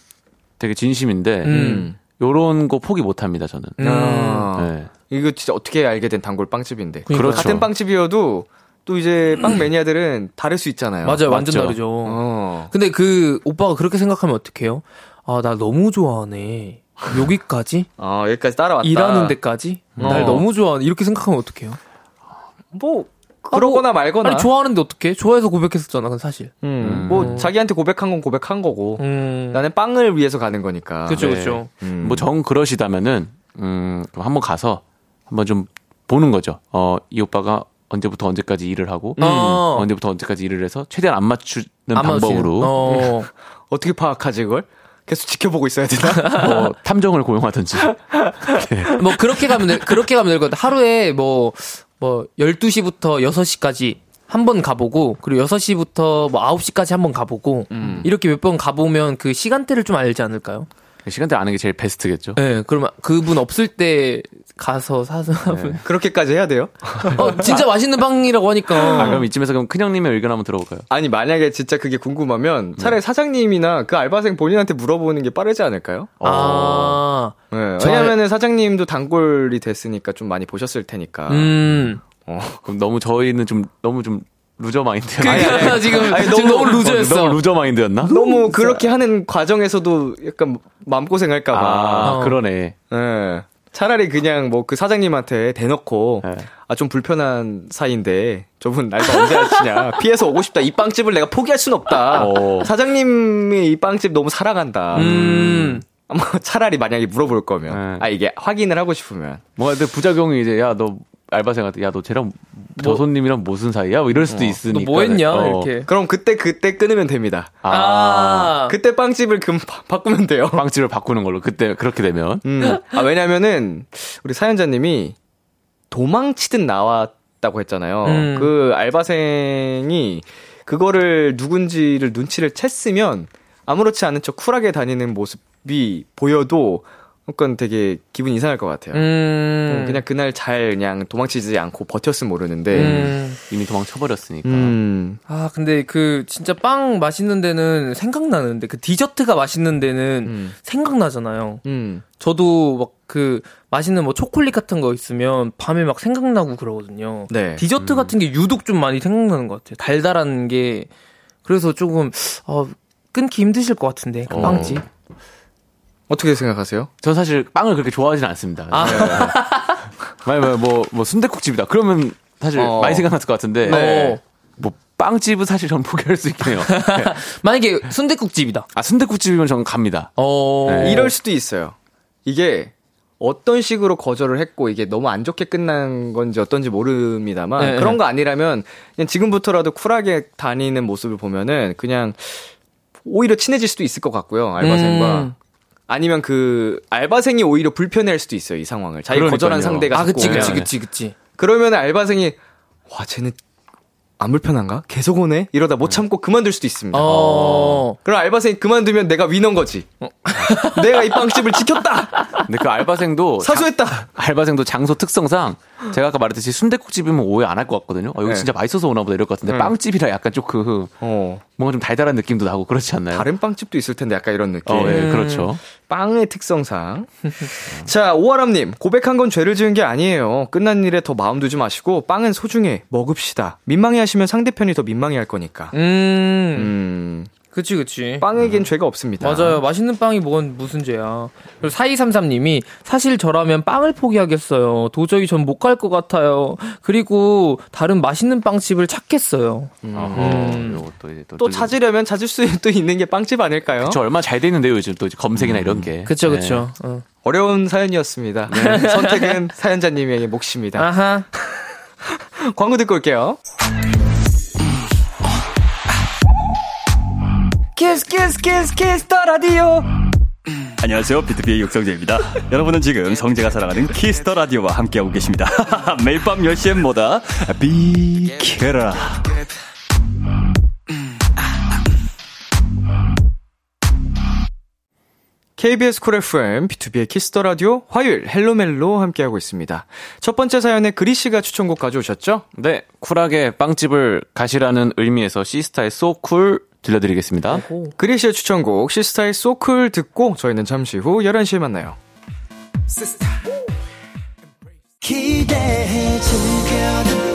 되게 진심인데, 음. 요런 거 포기 못 합니다, 저는. 음. 아, 네. 이거 진짜 어떻게 알게 된 단골 빵집인데. 그러니까요. 같은 빵집이어도 또 이제 빵 매니아들은 다를 수 있잖아요. 맞아요. 완전 맞죠. 다르죠. 어. 근데 그 오빠가 그렇게 생각하면 어떡해요? 아, 나 너무 좋아하네. 여기까지? 아, 여기까지 따라왔다. 일하는 데까지? 어. 날 너무 좋아하네. 이렇게 생각하면 어떡해요? 뭐 그러거나 말거나. 아니, 좋아하는데 어떡해? 좋아해서 고백했었잖아, 그건 사실. 음, 뭐 자기한테 고백한 건 고백한 거고. 음. 나는 빵을 위해서 가는 거니까. 그쵸, 네. 그쵸. 음. 뭐 정 그러시다면은 음, 한번 가서 한번 좀 보는 거죠. 어, 이 오빠가 언제부터 언제까지 일을 하고 어. 언제부터 언제까지 일을 해서 최대한 안 맞추는 안 방법으로? 어. 어떻게 파악하지 그걸? 계속 지켜보고 있어야 되나? 뭐 탐정을 고용하든지. 뭐 그렇게 가면 될, 그렇게 가면 될것 같아. 하루에 뭐, 뭐, 12시부터 6시까지 한 번 가보고, 그리고 6시부터 뭐 9시까지 한 번 가보고, 이렇게 몇 번 가보면 그 시간대를 좀 알지 않을까요? 시간대 아는 게 제일 베스트겠죠. 네, 그러면 그분 없을 때 가서 사서 하면. 그렇게까지 해야 돼요? 어, 진짜 맛있는 빵이라고 하니까. 아, 그럼 이쯤에서 그럼 큰형님의 의견 한번 들어볼까요? 아니 만약에 진짜 그게 궁금하면 차라리 사장님이나 그 알바생 본인한테 물어보는 게 빠르지 않을까요? 아, 네, 저- 왜냐면은 사장님도 단골이 됐으니까 좀 많이 보셨을 테니까. 음. 어. 그럼 너무 저희는 좀 너무 좀 루저 마인드. 그러니까 지금, 지금 너무 루저였어. 너무 루저 마인드였나? 너무 그렇게 하는 과정에서도 약간 마음고생할까봐. 아, 어. 그러네. 네. 차라리 그냥 뭐 그 사장님한테 대놓고 네. 아좀 불편한 사이인데 저분 날짜 언제 하시냐 피해서 오고 싶다 이 빵집을 내가 포기할 순 없다 어. 사장님이 이 빵집 너무 사랑한다 음. 아마 차라리 만약에 물어볼 거면 네. 아 이게 확인을 하고 싶으면 뭔가 근데 부작용이 이제 야 너 알바생한테 야 너 쟤랑 저 손님이랑 무슨 사이야? 뭐 이럴 수도 너 있으니까. 뭐 했냐? 어. 이렇게. 그럼 그때 그때 끊으면 됩니다 아. 그때 빵집을 금 바, 바꾸면 돼요 빵집을 바꾸는 걸로 그때 그렇게 되면 음. 아, 왜냐면은, 우리 사연자님이 도망치듯 나왔다고 했잖아요. 음. 그 알바생이 그거를 누군지를 눈치를 챘으면 아무렇지 않은 척 쿨하게 다니는 모습이 보여도 그건 되게 기분 이상할 것 같아요. 음. 그냥 그날 잘 그냥 도망치지 않고 버텼으면 모르는데. 음. 이미 도망쳐 버렸으니까. 음. 아, 근데 그 진짜 빵 맛있는 데는 생각나는데 그 디저트가 맛있는 데는 음. 생각나잖아요. 음. 저도 막 그 맛있는 뭐 초콜릿 같은 거 있으면 밤에 막 생각나고 그러거든요. 네. 디저트 같은 게 유독 좀 많이 생각나는 것 같아요. 달달한 게 그래서 조금 어 끊기 힘드실 것 같은데 그 어. 빵집. 어 떻게 생각하세요? 전 사실 빵을 그렇게 좋아하진 않습니다. 아. 만약 뭐, 뭐, 뭐 순대국집이다. 그러면 사실 어. 많이 생각났을 것 같은데. 네. 뭐 빵집은 사실 전 포기할 수 있긴 해요. 네. 만약에 순대국집이다. 아 순대국집이면 저는 갑니다. 어. 네. 이럴 수도 있어요. 이게 어떤 식으로 거절을 했고 이게 너무 안 좋게 끝난 건지 어떤지 모릅니다만 네, 그런 네. 거 아니라면 그냥 지금부터라도 쿨하게 다니는 모습을 보면은 그냥 오히려 친해질 수도 있을 것 같고요 알바생과 음. 아니면 그 알바생이 오히려 불편해할 수도 있어요 이 상황을 자기 그러니까요. 거절한 상대가 아, 그치, 그치. 그치, 그치. 그러면 알바생이 와 쟤는 안 불편한가 계속 오네 이러다 못 참고 그만둘 수도 있습니다. 어. 그럼 알바생이 그만두면 내가 위너인 거지. 내가 이 빵집을 지켰다! 근데 그 알바생도 사수했다! 장- 알바생도 장소 특성상 제가 아까 말했듯이 순대국집이면 오해 안 할 것 같거든요. 어, 여기 네. 진짜 맛있어서 오나 보다 이럴 것 같은데 네. 빵집이라 약간 조금 어. 뭔가 좀 달달한 느낌도 나고 그렇지 않나요? 다른 빵집도 있을 텐데 약간 이런 느낌. 어, 예, 그렇죠. 빵의 특성상. 자, 오아람님, 고백한 건 죄를 지은 게 아니에요. 끝난 일에 더 마음 두지 마시고, 빵은 소중해. 먹읍시다. 민망해 하시면 상대편이 더 민망해 할 거니까. 음. 음, 그치, 그치. 빵에겐 죄가 없습니다. 맞아요. 맛있는 빵이 뭔 무슨 죄야. 그리고 4233님이 사실 저라면 빵을 포기하겠어요. 도저히 전 못 갈 것 같아요. 그리고 다른 맛있는 빵집을 찾겠어요. 어허, 요것도 이제 또, 또 또 찾으려면 찾을 수 또 있는 게 빵집 아닐까요? 저 얼마 잘돼 있는데요 요즘 또 이제 검색이나 이런 게. 그쵸, 네. 그쵸. 어. 어려운 사연이었습니다. 선택은 사연자님에게 몫입니다. 아하. 광고 듣고 올게요. Kiss Kiss Kiss Kiss the Radio 안녕하세요. BTOB의 육성재입니다. 여러분은 지금 성재가 사랑하는 Kiss the Radio와 함께하고 계십니다. 매일 밤 10시엔 뭐다? 비키라. KBS 쿨 FM, B2B의 키스터 라디오, 화요일 헬로멜로 함께하고 있습니다. 첫 번째 사연에 그리 씨가 추천곡 가져오셨죠? 네, 쿨하게 빵집을 가시라는 의미에서 씨스타의 So Cool 들려드리겠습니다. 그리 씨의 추천곡, 씨스타의 So Cool 듣고 저희는 잠시 후 11시에 만나요. 기대해 즐겨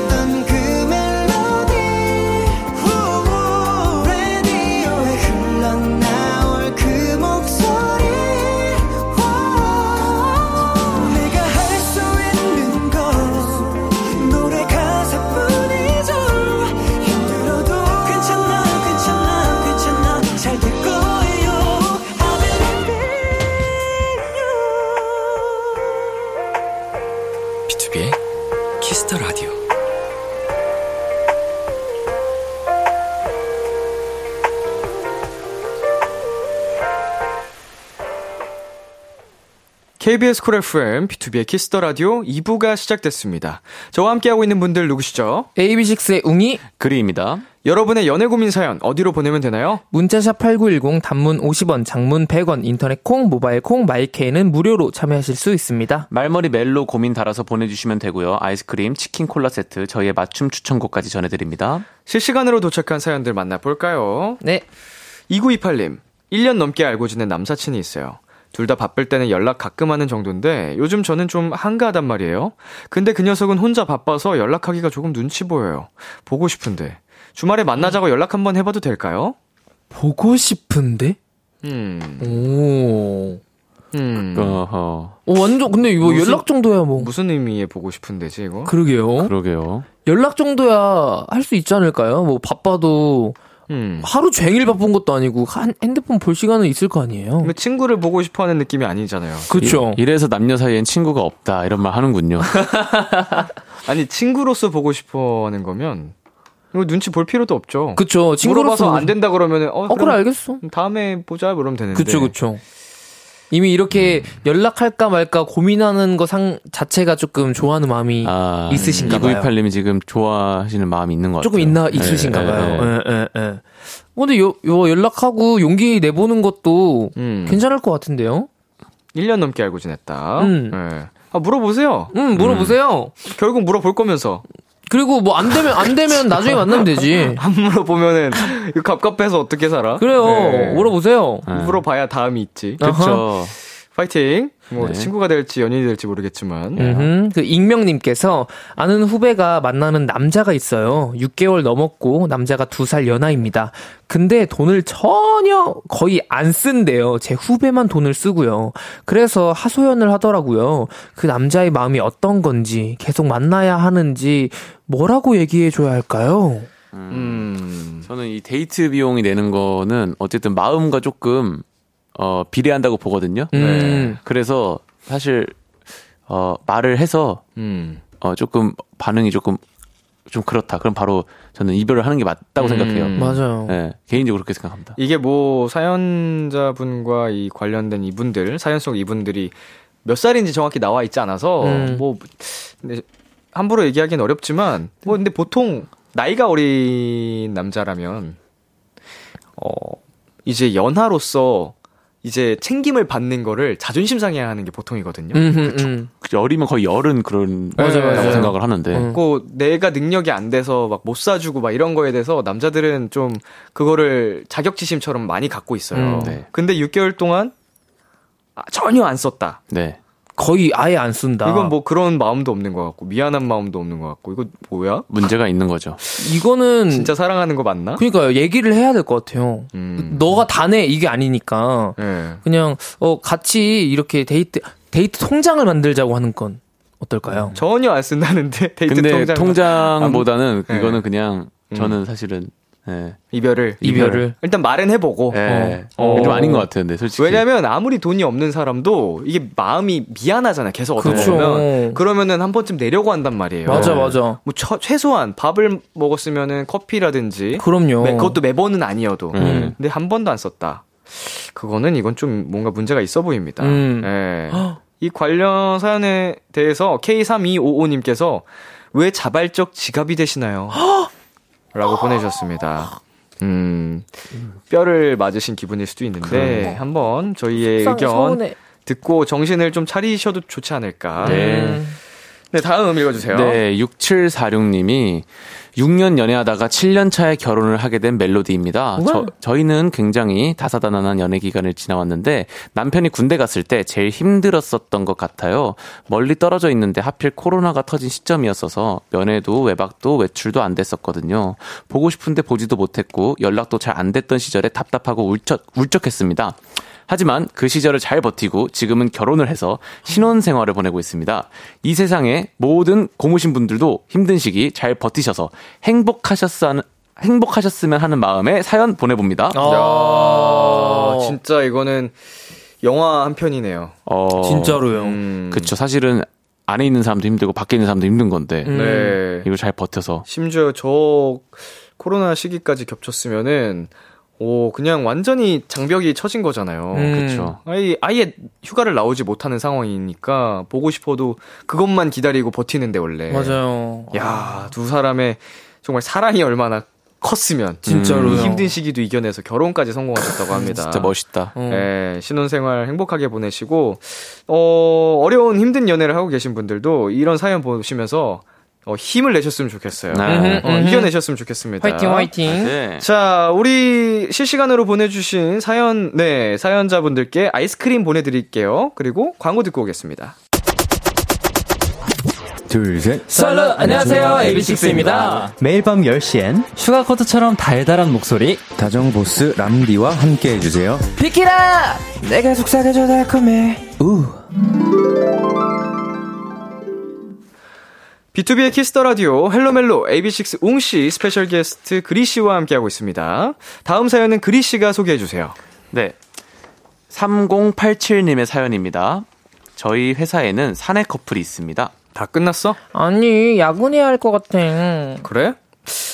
KBS 쿨 FM, B2B의 키스터 라디오 2부가 시작됐습니다. 저와 함께하고 있는 분들 누구시죠? AB6IX의 웅이 그리입니다. 여러분의 연애 고민 사연 어디로 보내면 되나요? 문자샵 8910 단문 50원, 장문 100원, 인터넷 콩, 모바일 콩, 마이케이는 무료로 참여하실 수 있습니다. 말머리 멜로 고민 달아서 보내주시면 되고요. 아이스크림, 치킨 콜라 세트, 저희의 맞춤 추천곡까지 전해드립니다. 실시간으로 도착한 사연들 만나볼까요? 네. 2928님, 1년 넘게 알고 지낸 남사친이 있어요. 둘 다 바쁠 때는 연락 가끔 하는 정도인데 요즘 저는 좀 한가하단 말이에요. 근데 그 녀석은 혼자 바빠서 연락하기가 조금 눈치 보여요. 보고 싶은데. 주말에 만나자고 연락 한번 해봐도 될까요? 보고 싶은데? 음, 오. 음. 어허, 어, 완전, 근데 이거 무슨- 연락 정도야 뭐. 무슨 의미의 보고 싶은데지, 이거? 그러게요. 그러게요. 연락 정도야 할 수 있지 않을까요? 뭐 바빠도 음. 하루 종일 바쁜 것도 아니고 한 핸드폰 볼 시간은 있을 거 아니에요. 근데 친구를 보고 싶어 하는 느낌이 아니잖아요. 그렇죠. 이, 이래서 남녀 사이엔 친구가 없다 이런 말 하는군요. 아니, 친구로서 보고 싶어 하는 거면, 이거 눈치 볼 필요도 없죠. 그쵸. 친구로서 물어봐서 안 된다 그러면은, 어, 어, 그래 알겠어. 다음에 보자, 그러면 되는데. 그쵸, 그쵸. 이미 이렇게 연락할까 말까 고민하는 거 상 자체가 조금 좋아하는 마음이 아, 있으신가 봐요. 2928님이 지금 좋아하시는 마음이 있는 것 같아요. 조금 있나 네, 있으신가 네, 봐요. 네. 예, 예, 예. 근데 요, 요 연락하고 용기 내보는 것도 음. 괜찮을 것 같은데요? 1년 넘게 알고 지냈다. 음. 예. 아, 물어보세요. 음, 물어보세요. 결국 물어볼 거면서. 그리고 뭐 안 되면 안 되면 나중에 만나면 되지. 안 물어보면은, 이거 갑갑해서 어떻게 살아? 그래요. 네. 물어보세요. 네. 물어봐야 다음이 있지. 그렇죠. 파이팅. 뭐 네. 친구가 될지 연인이 될지 모르겠지만. 음흠. 그 익명님께서 아는 후배가 만나는 남자가 있어요. 6개월 넘었고 남자가 2살 연하입니다. 근데 돈을 전혀 거의 안 쓴대요. 제 후배만 돈을 쓰고요. 그래서 하소연을 하더라고요. 그 남자의 마음이 어떤 건지 계속 만나야 하는지 뭐라고 얘기해 줘야 할까요? 음. 저는 이 데이트 비용이 내는 거는 어쨌든 마음과 조금 어 비례한다고 보거든요. 음. 그래서 사실 어 말을 해서 음. 어 조금 반응이 조금 좀 그렇다. 그럼 바로 저는 이별을 하는 게 맞다고 음. 생각해요. 맞아요. 네, 개인적으로 그렇게 생각합니다. 이게 뭐 사연자분과 이 관련된 이분들 사연 속 이분들이 몇 살인지 정확히 나와 있지 않아서 음. 뭐 근데 함부로 얘기하기는 어렵지만 뭐 근데 보통 나이가 어린 남자라면 어 이제 연하로서 이제 챙김을 받는 거를 자존심 상해야 하는 게 보통이거든요. 음, 음. 열이면 거의 열은 그런 맞아요. 생각을 하는데 음. 고 내가 능력이 안 돼서 막 못 사주고 막 이런 거에 대해서 남자들은 좀 그거를 자격지심처럼 많이 갖고 있어요. 음, 네. 근데 6개월 동안 아, 전혀 안 썼다. 네. 거의 아예 안 쓴다. 이건 뭐 그런 마음도 없는 것 같고 미안한 마음도 없는 것 같고 이거 뭐야? 문제가 있는 거죠. 이거는 진짜 사랑하는 거 맞나? 그러니까 얘기를 해야 될 것 같아요. 음. 너가 다 내 이게 아니니까 예. 그냥 어 같이 이렇게 데이트 데이트 통장을 만들자고 하는 건 어떨까요? 전혀 안 쓴다는데 데이트 근데 통장 통장보다는 네. 이거는 그냥 음. 저는 사실은 예. 이별을 이별을. 일단 말은 해보고 예. 어. 좀 아닌 것 같아요. 근데 솔직히 왜냐면 아무리 돈이 없는 사람도 이게 마음이 미안하잖아. 계속 어떻게 그쵸. 보면 그러면은 한 번쯤 내려고 한단 말이에요. 맞아 네. 맞아. 뭐 처- 최소한 밥을 먹었으면은 커피라든지 그럼요. 매- 그것도 매번은 아니어도 음. 근데 한 번도 안 썼다. 그거는 이건 좀 뭔가 문제가 있어 보입니다. 음. 예. 이 관련 사연에 대해서 K3255님께서 왜 자발적 지갑이 되시나요? 라고 보내주셨습니다. 음, 뼈를 맞으신 기분일 수도 있는데, 한번 저희의 의견 서운해. 듣고 정신을 좀 차리셔도 좋지 않을까. 네. 음. 네, 다음 읽어주세요. 네, 6746님이 6년 연애하다가 7년 차에 결혼을 하게 된 멜로디입니다. 저, 저희는 굉장히 다사다난한 연애 기간을 지나왔는데 남편이 군대 갔을 때 제일 힘들었었던 것 같아요. 멀리 떨어져 있는데 하필 코로나가 터진 시점이었어서 면회도 외박도 외출도 안 됐었거든요. 보고 싶은데 보지도 못했고 연락도 잘 안 됐던 시절에 답답하고 울적, 울적했습니다. 하지만 그 시절을 잘 버티고 지금은 결혼을 해서 신혼 생활을 보내고 있습니다. 이 세상의 모든 고무신 분들도 힘든 시기 잘 버티셔서 행복하셨으면 행복하셨으면 하는 마음에 사연 보내봅니다. 아, 야, 진짜 이거는 영화 한 편이네요. 어, 진짜로요. 음, 그쵸. 사실은 안에 있는 사람도 힘들고 밖에 있는 사람도 힘든 건데 음. 네. 이걸 잘 버텨서 심지어 저 코로나 시기까지 겹쳤으면은 오 그냥 완전히 장벽이 쳐진 거잖아요. 음. 그쵸. 아예, 아예 휴가를 나오지 못하는 상황이니까 보고 싶어도 그것만 기다리고 버티는데 원래. 맞아요. 야, 두 사람의 정말 사랑이 얼마나 컸으면 진짜로요. 이 힘든 시기도 이겨내서 결혼까지 성공하셨다고 합니다. 진짜 멋있다. 어. 네, 신혼생활 행복하게 보내시고 어, 어려운 힘든 연애를 하고 계신 분들도 이런 사연 보시면서 어, 힘을 내셨으면 좋겠어요. 네. 어, 이겨내셨으면 좋겠습니다. 화이팅 화이팅. 네. 자, 우리 실시간으로 보내주신 사연, 네, 사연자분들께 아이스크림 보내드릴게요. 그리고 광고 듣고 오겠습니다. 둘, 셋. Absolute 안녕하세요 AB6IX입니다. 매일 밤 10시엔 Sugarcoat처럼 달달한 목소리 다정보스 람디와 함께 해주세요. 비키라 내가 속삭여줘 달콤해. 우. B2B의 키스터 라디오 헬로멜로 AB6 웅씨 스페셜 게스트 그리 씨와 함께하고 있습니다. 다음 사연은 그리 씨가 소개해 주세요. 네. 3087님의 사연입니다. 저희 회사에는 사내 커플이 있습니다. 다 끝났어? 아니 야근해야 할 것 같아. 그래?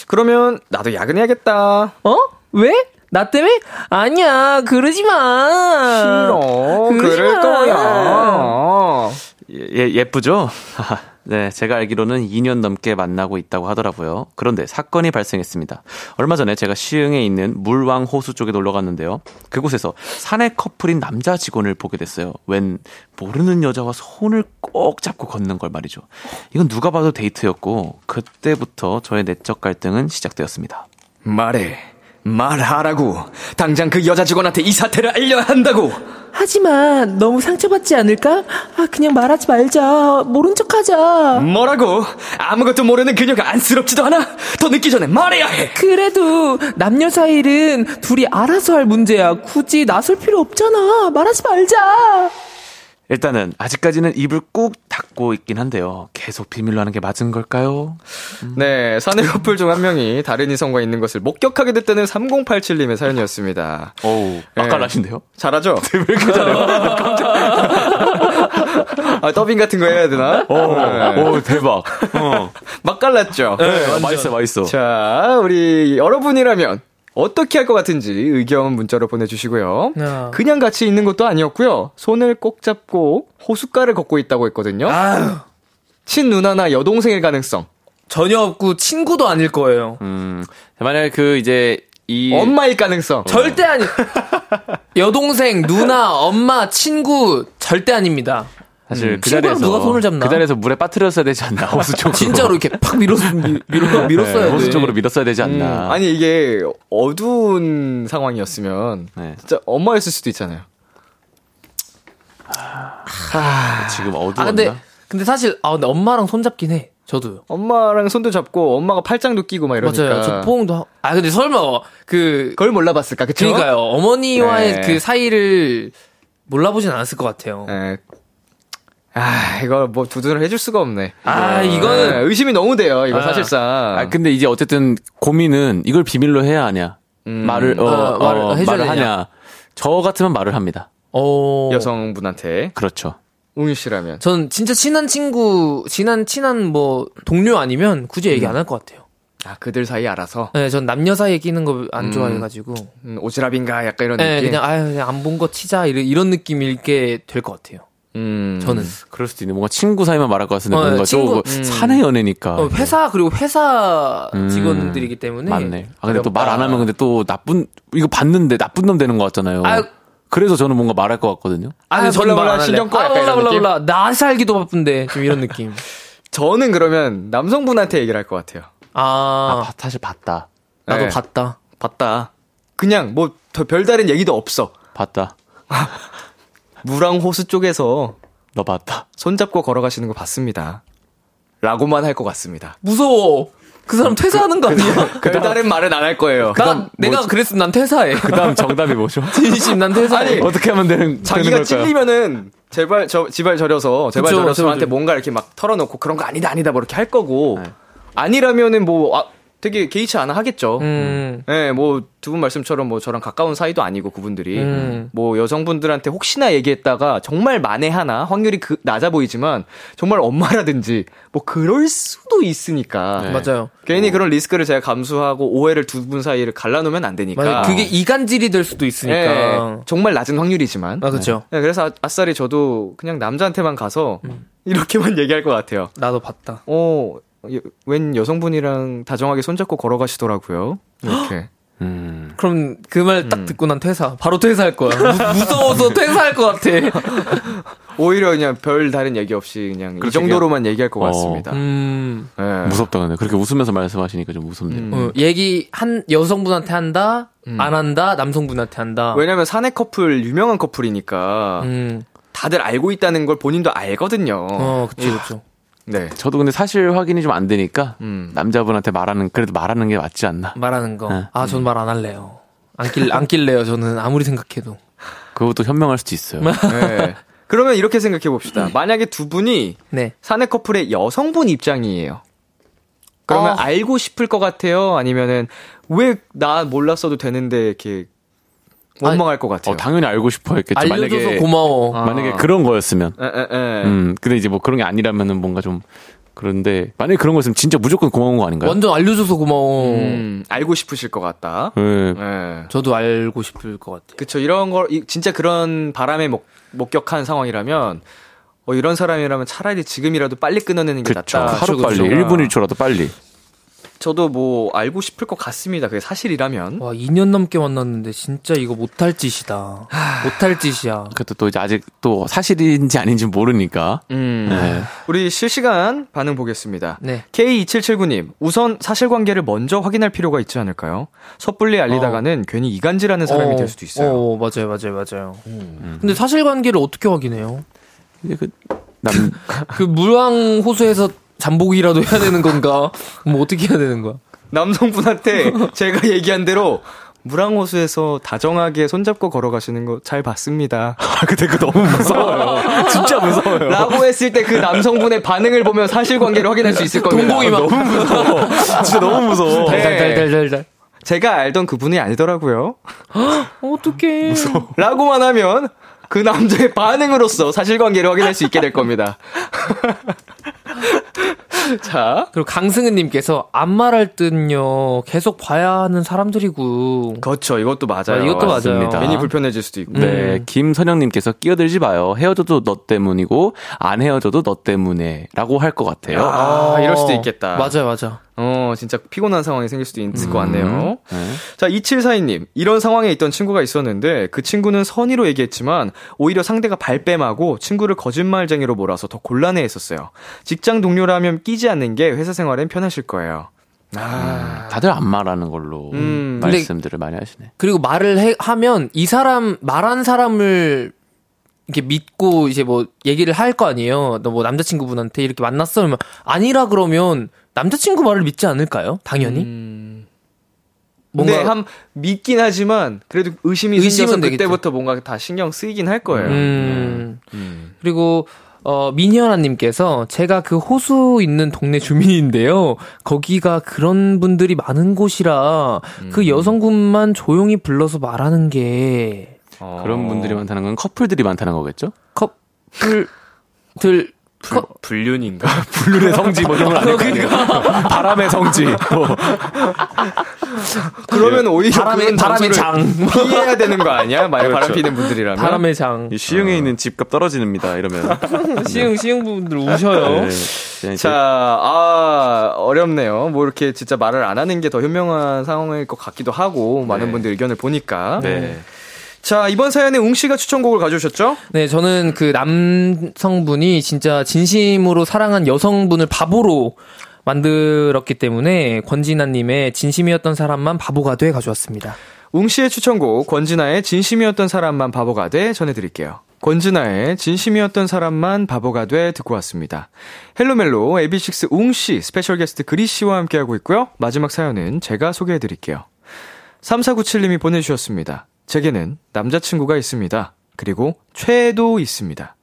그러면 나도 야근해야겠다. 어? 왜? 나 때문에? 아니야 그러지 마. 싫어. 그러지 그럴 마. 거야. 예, 예쁘죠? 네, 제가 알기로는 2년 넘게 만나고 있다고 하더라고요. 그런데 사건이 발생했습니다. 얼마 전에 제가 시흥에 있는 물왕 호수 쪽에 놀러 갔는데요. 그곳에서 사내 커플인 남자 직원을 보게 됐어요. 웬 모르는 여자와 손을 꼭 잡고 걷는 걸 말이죠. 이건 누가 봐도 데이트였고 그때부터 저의 내적 갈등은 시작되었습니다. 말해. 말하라고. 당장 그 여자 직원한테 이 사태를 알려야 한다고. 하지만 너무 상처받지 않을까? 아, 그냥 말하지 말자. 모른 척 하자. 뭐라고? 아무것도 모르는 그녀가 안쓰럽지도 않아? 더 늦기 전에 말해야 해. 그래도 남녀 사이는 둘이 알아서 할 문제야. 굳이 나설 필요 없잖아. 말하지 말자. 일단은 아직까지는 입을 꾹 닫고 있긴 한데요. 계속 비밀로 하는 게 맞은 걸까요? 네, 사내 커플 중 한 명이 다른 이성과 있는 것을 목격하게 됐다는 3087님의 사연이었습니다. 어우, 맛깔나신데요? 잘하죠? 왜 이렇게 잘해요? 아, 더빙 같은 거 해야 되나? 네. 오, 대박. 어. 맛깔났죠? 네, 맛있어, 맛있어. 자, 우리 여러분이라면 어떻게 할 것 같은지 의견 문자로 보내주시고요. 야. 그냥 같이 있는 것도 아니었고요. 손을 꼭 잡고 호숫가를 걷고 있다고 했거든요. 아유, 친 누나나 여동생일 가능성. 전혀 없고 친구도 아닐 거예요. 음, 만약에 그 이제 이 엄마일 가능성. 절대 아니. 여동생, 누나, 엄마, 친구 절대 아닙니다. 사실 그 친구랑 자리에서 누가 손을 잡나? 그 자리에서 물에 빠뜨렸어야 되지 않나 호수 쪽으로 진짜로 이렇게 팍 밀어서 밀- 밀어 밀었어야 네, 돼. 호수 쪽으로 밀었어야 되지 음, 않나. 아니 이게 어두운 상황이었으면 네. 진짜 엄마였을 수도 있잖아요. 지금 어두웠나? 아 근데 근데 사실 아 근데 엄마랑 손 잡긴 해. 저도요. 엄마랑 손도 잡고 엄마가 팔짱도 끼고 막 이러니까. 맞아요. 저 포옹도 하... 아 근데 설마 그 그걸 몰라봤을까, 그쵸? 그러니까요. 어머니와의 네. 그 사이를 몰라보진 않았을 것 같아요. 예. 아, 이걸 뭐 두둔을 해줄 수가 없네. 아 네, 이거는 의심이 너무 돼요, 이거 아. 사실상. 아, 근데 이제 어쨌든 고민은 이걸 비밀로 해야 하냐. 말을, 어, 어, 말을 어, 해줘야 말을. 하냐. 저 같으면 말을 합니다. 어 여성분한테. 그렇죠. 웅유 씨라면. 전 진짜 친한 친구, 친한 친한 뭐 동료 아니면 굳이 얘기 안할 것 같아요. 아, 그들 사이 알아서. 네, 전 남녀 사이에 끼는 거 안 좋아해가지고. 음, 오지랖인가? 약간 이런 네, 느낌. 그냥 아유 그냥 안 본 거 치자 이런, 이런 느낌일 게 될 것 같아요. 음. 저는 그럴 수도 있네. 뭔가 친구 사이만 말할 것 같은데 어, 뭔가 친구- 좀 사내 연애니까. 어, 회사 그리고 회사 음, 직원들이기 때문에 맞네. 아 근데 또 말 안 하면 근데 또 나쁜 이거 봤는데 나쁜 놈 되는 것 같잖아요. 아유. 그래서 저는 뭔가 말할 것 같거든요. 아, 아, 근데 저는 몰라. 신경 꺼, 아, 약간 몰라, 이런 몰라, 느낌? 몰라. 나 살기도 바쁜데. 좀 이런 느낌. 저는 그러면 남성분한테 얘기를 할 것 같아요. 아, 아, 바- 사실 봤다. 나도 네. 봤다. 봤다. 그냥 뭐 더 별다른 얘기도 없어. 봤다. 무랑 호수 쪽에서 너 봤다. 손잡고 걸어가시는 거 봤습니다. 라고만 할 것 같습니다. 무서워. 그 사람 퇴사하는 거 아니야? 별다른 말은 안 할 거예요. 난, 내가 그랬으면 난 퇴사해. 그다음 정답이 뭐죠? 진심 난 퇴사해. 아니, 어떻게 하면 되는 자기가 되는 걸까요? 찔리면은 제발 저 지발 저려서 제발 저려서 저한테. 뭔가 이렇게 막 털어놓고 그런 거 아니다 아니다 뭐 이렇게 할 거고 네. 아니라면은 뭐 아, 되게 개의치 않아 하겠죠. 음. 예, 뭐두 분 말씀처럼 뭐 저랑 가까운 사이도 아니고 그분들이 음. 뭐 여성분들한테 혹시나 얘기했다가 정말 만에 하나 확률이 그 낮아 보이지만 정말 엄마라든지 뭐 그럴 수도 있으니까 네. 맞아요. 괜히 그런 리스크를 제가 감수하고 오해를 두 분 사이를 갈라놓으면 안 되니까. 맞아요. 그게 이간질이 될 수도 있으니까. 예, 정말 낮은 확률이지만. 아, 그쵸. 네, 그래서 아, 아싸리 저도 그냥 남자한테만 가서 음. 이렇게만 얘기할 것 같아요. 나도 봤다. 어, 여- 웬 여성분이랑 다정하게 손잡고 걸어가시더라고요. 이렇게. 음. 그럼 그 말 딱 듣고 난 퇴사. 바로 퇴사할 거야. 무, 무서워서 퇴사할 것 같아. 오히려 그냥 별 다른 얘기 없이 그냥 이 정도로만 얘기할 것 어. 같습니다. 음. 예. 무섭다 근데 그렇게 웃으면서 말씀하시니까 좀 무섭네요. 음. 어, 얘기 한 여성분한테 한다, 안 한다, 남성분한테 한다. 왜냐면 사내 커플 유명한 커플이니까 음. 다들 알고 있다는 걸 본인도 알거든요. 어, 그쵸, 그쵸. 네. 저도 근데 사실 확인이 좀 안 되니까 음. 남자분한테 말하는 그래도 말하는 게 맞지 않나. 말하는 거. 네. 아, 전 말 안 할래요. 안 낄, 안 낄래요, 저는. 아무리 생각해도. 그것도 현명할 수도 있어요. 네. 그러면 이렇게 생각해 봅시다. 만약에 두 분이 네. 사내 커플의 여성분 입장이에요. 그러면 어. 알고 싶을 것 같아요? 아니면은 왜 나 몰랐어도 되는데 이렇게 원망할 것 같아요? 어, 당연히 알고 싶어 했겠죠. 알려줘서 만약에 고마워. 아. 만약에 그런 거였으면. 에, 에, 에. 음, 근데 이제 뭐 그런 게 아니라면은 뭔가 좀 그런데 만약에 그런 거였으면 진짜 무조건 고마운 거 아닌가요? 완전 알려줘서 고마워. 음, 알고 싶으실 것 같다. 네. 예. 저도 알고 싶을 것 같아요. 그쵸. 이런 걸, 이- 진짜 그런 바람에 목, 목격한 상황이라면, 어, 이런 사람이라면 차라리 지금이라도 빨리 끊어내는 게 그쵸. 낫다. 하루 그쵸, 빨리, 그쵸. 1분 1초라도 빨리. 저도 뭐 알고 싶을 것 같습니다. 그게 사실이라면. 와, 2년 넘게 만났는데 진짜 이거 못할 짓이다. 못할 짓이야. 그것도 또 이제 아직 또 사실인지 아닌지 모르니까. 음. 네. 우리 실시간 반응 보겠습니다. 네. K2779님, 우선 사실관계를 먼저 확인할 필요가 있지 않을까요? 섣불리 알리다가는 괜히 이간질하는 사람이 될 수도 있어요. 어, 맞아요, 맞아요, 맞아요. 근데 사실관계를 어떻게 확인해요? 그 남, 그 물왕 호수에서 잠복이라도 해야 되는 건가? 뭐 어떻게 해야 되는 거야? 남성분한테 제가 얘기한 대로 무랑호수에서 다정하게 손잡고 걸어가시는 거 잘 봤습니다. 근데 그 너무 무서워요. 진짜 무서워요. 라고 했을 때 그 남성분의 반응을 보면 사실관계를 확인할 수 있을 겁니다. 동공이 막 너무 무서워. 진짜 너무 무서워. 네. 달달달달달. 제가 알던 그분이 아니더라고요. 어떡해. 라고만 하면 그 남자의 반응으로서 사실관계를 확인할 수 있게 될 겁니다. 자, 그리고 강승은님께서 안 말할 듯요 계속 봐야 하는 사람들이고. 그렇죠. 이것도 맞아요. 아, 이것도 맞아요. 맞습니다. 괜히 불편해질 수도 있고. 네, 김선영님께서 끼어들지 마요. 헤어져도 너 때문이고 안 헤어져도 너 때문에라고 할 것 같아요. 아, 이럴 수도 있겠다. 맞아요, 맞아. 어, 진짜 피곤한 상황이 생길 수도 있을 것 같네요. 네. 자, 2742님. 이런 상황에 있던 친구가 있었는데 그 친구는 선의로 얘기했지만 오히려 상대가 발뺌하고 친구를 거짓말쟁이로 몰아서 더 곤란해 했었어요. 직장 동료라면 끼지 않는 게 회사 생활엔 편하실 거예요. 아, 다들 안 말하는 걸로 음, 말씀들을 많이 하시네. 그리고 말을 해, 하면 이 사람, 말한 사람을 이렇게 믿고 이제 뭐 얘기를 할 거 아니에요. 너 뭐 남자친구분한테 이렇게 만났어? 그러면 아니라 그러면 남자친구 말을 믿지 않을까요? 당연히. 음. 뭔가 근데 한 믿긴 하지만 그래도 의심이 의심은 생겨서. 그때부터 뭔가 다 신경 쓰이긴 할 거예요. 음. 음. 그리고 어 민현아님께서 제가 그 호수 있는 동네 주민인데요. 거기가 그런 분들이 많은 곳이라 음. 그 여성분만 조용히 불러서 말하는 게 어. 그런 분들이 많다는 건 커플들이 많다는 거겠죠? 커플들 불, 불륜인가? 불륜의 성지 뭐 이런 거거 아니에요? 바람의 성지. 뭐. 그러면 오히려 바람의- 바람의 장. 피해야 되는 거 아니야? 만약 바람 그렇죠. 피는 분들이라면. 바람의 장. 이 시흥에 있는 집값 떨어집니다. 이러면. 시흥 시흥 분들 우셔요. 네. 네, 자, 아, 어렵네요. 뭐 이렇게 진짜 말을 안 하는 게 더 현명한 상황일 것 같기도 하고, 많은 네. 분들 의견을 보니까. 네. 자, 이번 사연에 웅 씨가 추천곡을 가져오셨죠? 네, 저는 그 남성분이 진짜 진심으로 사랑한 여성분을 바보로 만들었기 때문에 권진아님의 진심이었던 사람만 바보가 돼 가져왔습니다. 웅 씨의 추천곡, 권진아의 진심이었던 사람만 바보가 돼 전해드릴게요. 권진아의 진심이었던 사람만 바보가 돼 듣고 왔습니다. 헬로멜로 AB6IX 웅 씨, special 게스트 그리 씨와 함께하고 있고요. 마지막 사연은 제가 소개해드릴게요. 3497님이 보내주셨습니다. 제게는 남자친구가 있습니다. 그리고 최애도 있습니다.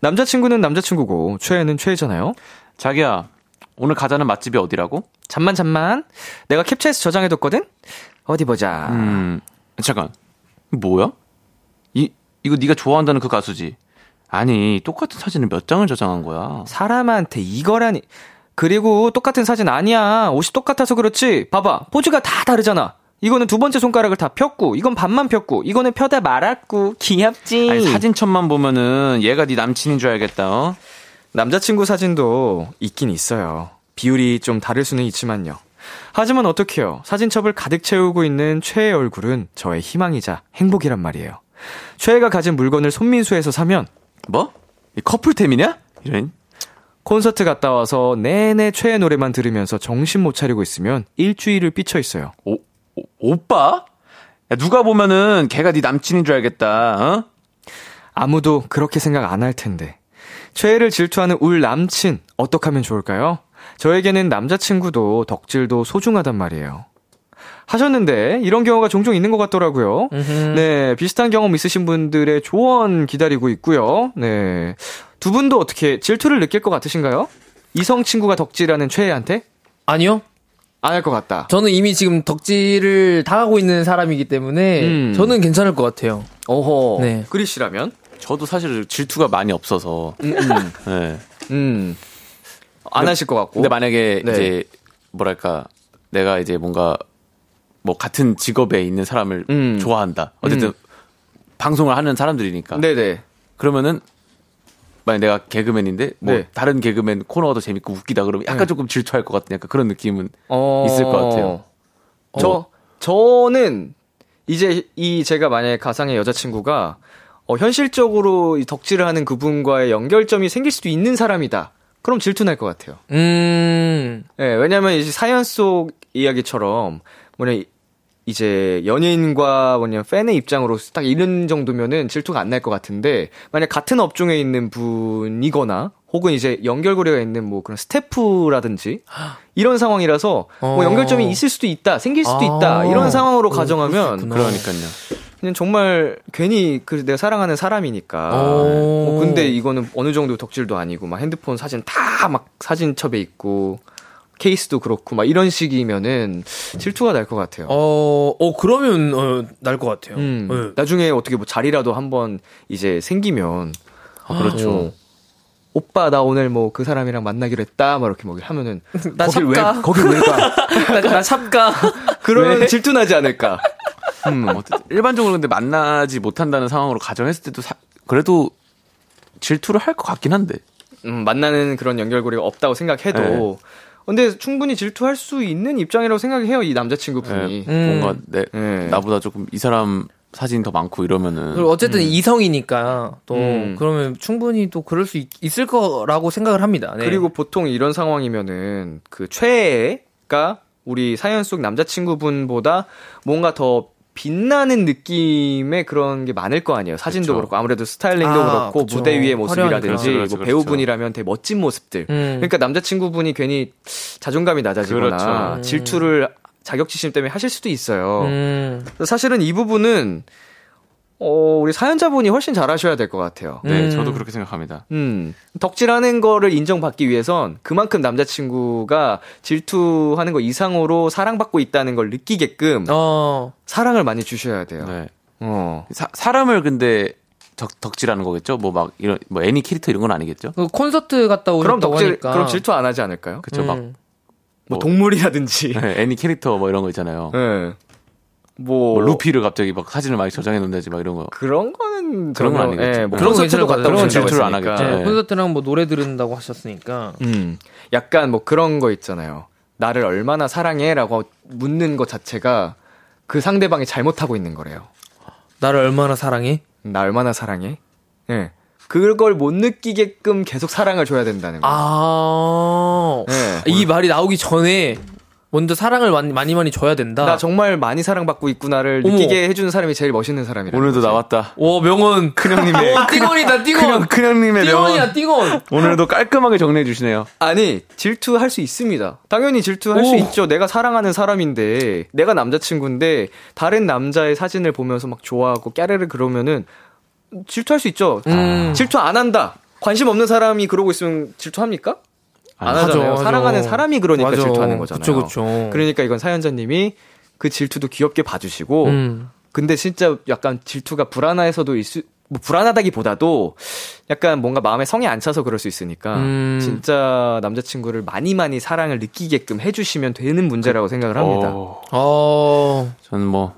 남자친구는 남자친구고 최애는 최애잖아요. 자기야, 오늘 가자는 맛집이 어디라고? 잠만 잠만. 내가 캡처해서 저장해뒀거든? 어디 보자. 음, 잠깐. 뭐야? 이, 이거 네가 좋아한다는 그 가수지? 아니, 똑같은 사진을 몇 장을 저장한 거야? 사람한테 이거라니. 그리고 똑같은 사진 아니야. 옷이 똑같아서 그렇지. 봐봐. 포즈가 다 다르잖아. 이거는 두 번째 손가락을 다 폈고, 이건 반만 폈고, 이거는 펴다 말았고, 귀엽지. 아니, 사진첩만 보면은 얘가 네 남친인 줄 알겠다, 어? 남자친구 사진도 있긴 있어요. 비율이 좀 다를 수는 있지만요. 하지만 어떡해요. 사진첩을 가득 채우고 있는 최의 얼굴은 저의 희망이자 행복이란 말이에요. 최애가 가진 물건을 손민수에서 사면 뭐? 이 커플템이냐? 이런. 콘서트 갔다 와서 내내 최애 노래만 들으면서 정신 못 차리고 있으면 일주일을 삐쳐 있어요. 오, 오, 오빠? 야, 누가 보면은 걔가 네 남친인 줄 알겠다, 어? 아무도 그렇게 생각 안 할 텐데. 최애를 질투하는 울 남친, 어떡 하면 좋을까요? 저에게는 남자친구도 덕질도 소중하단 말이에요. 하셨는데, 이런 경우가 종종 있는 것 같더라고요. 네, 비슷한 경험 있으신 분들의 조언 기다리고 있고요. 네. 두 분도 어떻게 질투를 느낄 것 같으신가요? 이성 친구가 덕질하는 최애한테? 아니요. 안 할 것 같다. 저는 이미 지금 덕질을 당하고 있는 사람이기 때문에 음. 저는 괜찮을 것 같아요. 어허. 네. 그리 씨라면? 저도 사실 질투가 많이 없어서. 음, 음. 네. 음. 안 하실 것 같고. 근데 만약에 네. 이제 뭐랄까 내가 이제 뭔가 뭐 같은 직업에 있는 사람을 음. 좋아한다. 어쨌든 음. 방송을 하는 사람들이니까. 네네. 그러면은 만약 내가 개그맨인데 뭐 네. 다른 개그맨 코너가 더 재밌고 웃기다 그러면 약간 조금 질투할 것 같은 약간 그런 느낌은 어, 있을 것 같아요. 저 저는 이제 이 제가 만약에 가상의 여자친구가 어, 현실적으로 이 덕질을 하는 그분과의 연결점이 생길 수도 있는 사람이다. 그럼 질투 날 것 같아요. 음. 예, 왜냐면 이제 사연 속 이야기처럼 뭐냐 이- 이제 연예인과 뭐냐 팬의 입장으로 딱 이런 정도면은 질투가 안 날 것 같은데 만약 같은 업종에 있는 분이거나 혹은 이제 연결고리가 있는 뭐 그런 스태프라든지 이런 상황이라서 뭐 어. 연결점이 있을 수도 있다 생길 수도 있다 아. 이런 상황으로 수 가정하면. 그러니까요. 그냥 정말 괜히 그 내가 사랑하는 사람이니까. 오. 뭐 근데 이거는 어느 정도 덕질도 아니고 막 핸드폰 사진 다 막 사진첩에 있고 케이스도 그렇고 막 이런 식이면은 질투가 날 것 같아요. 어, 어, 그러면, 어, 날 것 같아요. 음, 네. 나중에 어떻게 뭐 자리라도 한번 이제 생기면 그렇죠. 어, 오빠 나 오늘 뭐 그 사람이랑 만나기로 했다 막 이렇게 뭐 하면은 나 거길 왜 삽가. 거길 왜 가? 나, 나 삽가. 그러면 질투 나지 않을까? 음. 어쨌든 일반적으로 근데 만나지 못한다는 상황으로 가정했을 때도 사- 그래도 질투를 할 것 같긴 한데. 음, 만나는 그런 연결고리가 없다고 생각해도 근데 충분히 질투할 수 있는 입장이라고 생각해요 이 남자친구분이. 예, 음. 뭔가 내 네. 나보다 조금 이 사람 사진이 더 많고 이러면은 그리고 어쨌든 이성이니까 또 음. 그러면 충분히 또 그럴 수 있, 을 거라고 생각을 합니다. 네. 그리고 보통 이런 상황이면은 그 최애가 우리 사연 속 남자친구분보다 뭔가 더 빛나는 느낌의 그런 게 많을 거 아니에요. 사진도 그쵸. 그렇고 아무래도 스타일링도 아, 그렇고 그쵸. 무대 위의. 모습이라든지 그렇죠, 뭐 그렇죠. 배우분이라면 되게 멋진 모습들. 음. 그러니까 남자친구분이 괜히 자존감이 낮아지거나 그렇죠. 질투를 자격지심 때문에 하실 수도 있어요. 음. 사실은 이 부분은 어, 우리 사연자분이 훨씬 잘하셔야 될 것 같아요. 네, 음. 저도 그렇게 생각합니다. 음, 덕질하는 거를 인정받기 위해선 그만큼 남자친구가 질투하는 거 이상으로 사랑받고 있다는 걸 느끼게끔 어. 사랑을 많이 주셔야 돼요. 네. 어. 사, 사람을 근데 덕, 덕질하는 거겠죠? 뭐 막 이런 뭐 애니 캐릭터 이런 건 아니겠죠? 그 콘서트 갔다 그럼 오셨다고 덕질, 하니까. 그럼 질투 안 하지 않을까요? 그쵸? 막 음. 뭐 뭐- 동물이라든지. 네, 애니 캐릭터 뭐 이런 거 있잖아요. 예. 뭐, 뭐 루피를 갑자기 막 사진을 많이 저장해 놓는다지 막 이런 거. 그런 거는 그런 건 아니겠죠. 예, 뭐 그런 거 콘서트도 갔다. 그런 질투를 안. 하겠죠. 네, 콘서트랑 뭐 노래 들은다고 하셨으니까. 음, 약간 뭐 그런 거 있잖아요. 나를 얼마나 사랑해?라고 묻는 것 자체가 그 상대방이 잘못하고 있는 거래요. 나를 얼마나 사랑해? 나 얼마나 사랑해? 예. 그걸 못 느끼게끔 계속 사랑을 줘야 된다는 거예요. 아. 예. 이 말이 나오기 전에 먼저 사랑을 많이 많이, 많이 줘야 된다. 나 정말 많이 사랑받고 있구나를 어머. 느끼게 해주는 사람이 제일 멋있는 사람이라. 오늘도 나왔다. 오, 명언. 큰형님의 오, 띵원이다, 띵원. 큰형님의 띵원이야, 띵원. 오늘도 깔끔하게 정리해 주시네요. 아니 질투할 수 있습니다. 당연히 질투할 수 오. 있죠. 내가 사랑하는 사람인데 내가 남자친구인데 다른 남자의 사진을 보면서 막 좋아하고 까르르 그러면은 질투할 수 있죠. 음. 질투 안 한다. 관심 없는 사람이 그러고 있으면 질투합니까? 안 하죠, 하잖아요. 하죠. 사랑하는 사람이 그러니까 맞아. 질투하는 거잖아요. 그쵸, 그쵸. 그러니까 이건 사연자님이 그 질투도 귀엽게 봐주시고 음. 근데 진짜 약간 질투가 불안해서도 있을 뭐 불안하다기보다도 약간 뭔가 마음에 성이 안 차서 그럴 수 있으니까 음. 진짜 남자친구를 많이 많이 사랑을 느끼게끔 해주시면 되는 문제라고 생각을 합니다. 어, 어. 저는 뭐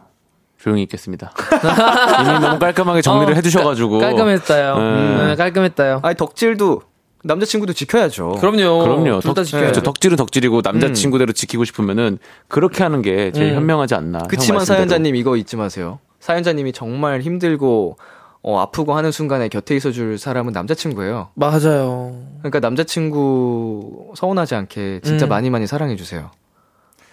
조용히 있겠습니다. 이미 너무 깔끔하게 정리를 어, 해주셔가지고 깔끔했다요. 음. 네, 깔끔했다요. 아니 덕질도 남자친구도 지켜야죠. 그럼요. 그럼요. 둘다 덕, 지켜야죠. 그렇죠. 덕질은 덕질이고 남자친구대로 지키고 싶으면은 그렇게 하는 게 제일 음. 현명하지 않나. 형 그치만. 사연자님 이거 잊지 마세요. 사연자님이 정말 힘들고 어, 아프고 하는 순간에 곁에 있어줄 사람은 남자친구예요. 맞아요. 그러니까 남자친구 서운하지 않게 진짜 음. 많이 많이 사랑해주세요.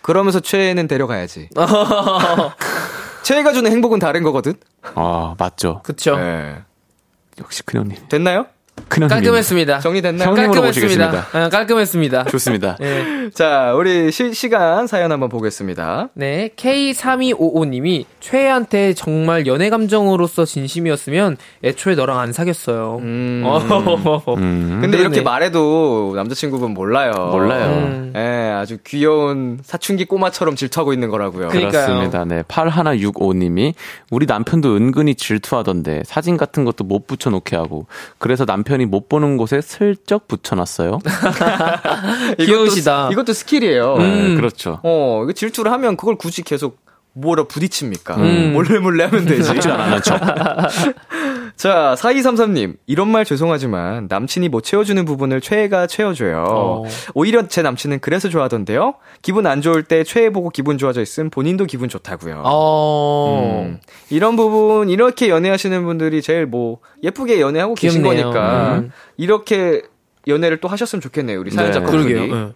그러면서 최애는 데려가야지. 최애가 주는 행복은 다른 거거든? 아 맞죠. 그쵸. 네. 역시 큰 형님. 됐나요? 깔끔했습니다. 정리됐나요? 깔끔했습니다. 어, 깔끔했습니다. 좋습니다. 네. 자, 우리 실시간 사연 한번 보겠습니다. 네, K3255님이 최애한테 정말 연애 감정으로서 진심이었으면 애초에 너랑 안 사귀었어요. 음. 어. 음. 근데 그러네. 이렇게 말해도 남자친구분 몰라요. 몰라요. 음. 예, 아주 귀여운 사춘기 꼬마처럼 질투하고 있는 거라고요. 그러니까요. 그렇습니다. 네. 8165님이 우리 남편도 은근히 질투하던데 사진 같은 것도 못 붙여놓게 하고 그래서 남편이 못 보는 곳에 슬쩍 붙여놨어요. 귀여우시다. 이것도, 이것도 스킬이에요. 네, 그렇죠. 어, 이거 질투를 하면 그걸 굳이 계속 뭐라 부딪힙니까? 음. 몰래 몰래 하면 되지. 자, 4233님. 이런 말 죄송하지만 남친이 못 채워주는 부분을 최애가 채워줘요. 어. 오히려 제 남친은 그래서 좋아하던데요. 기분 안 좋을 때 최애 보고 기분 좋아져 있음 본인도 기분 좋다고요. 어. 음, 이런 부분 이렇게 연애하시는 분들이 제일 뭐 예쁘게 연애하고 계신 귀엽네요. 거니까 음. 이렇게 연애를 또 하셨으면 좋겠네요. 우리 사연자 네. 커플이. 그러게요. 예.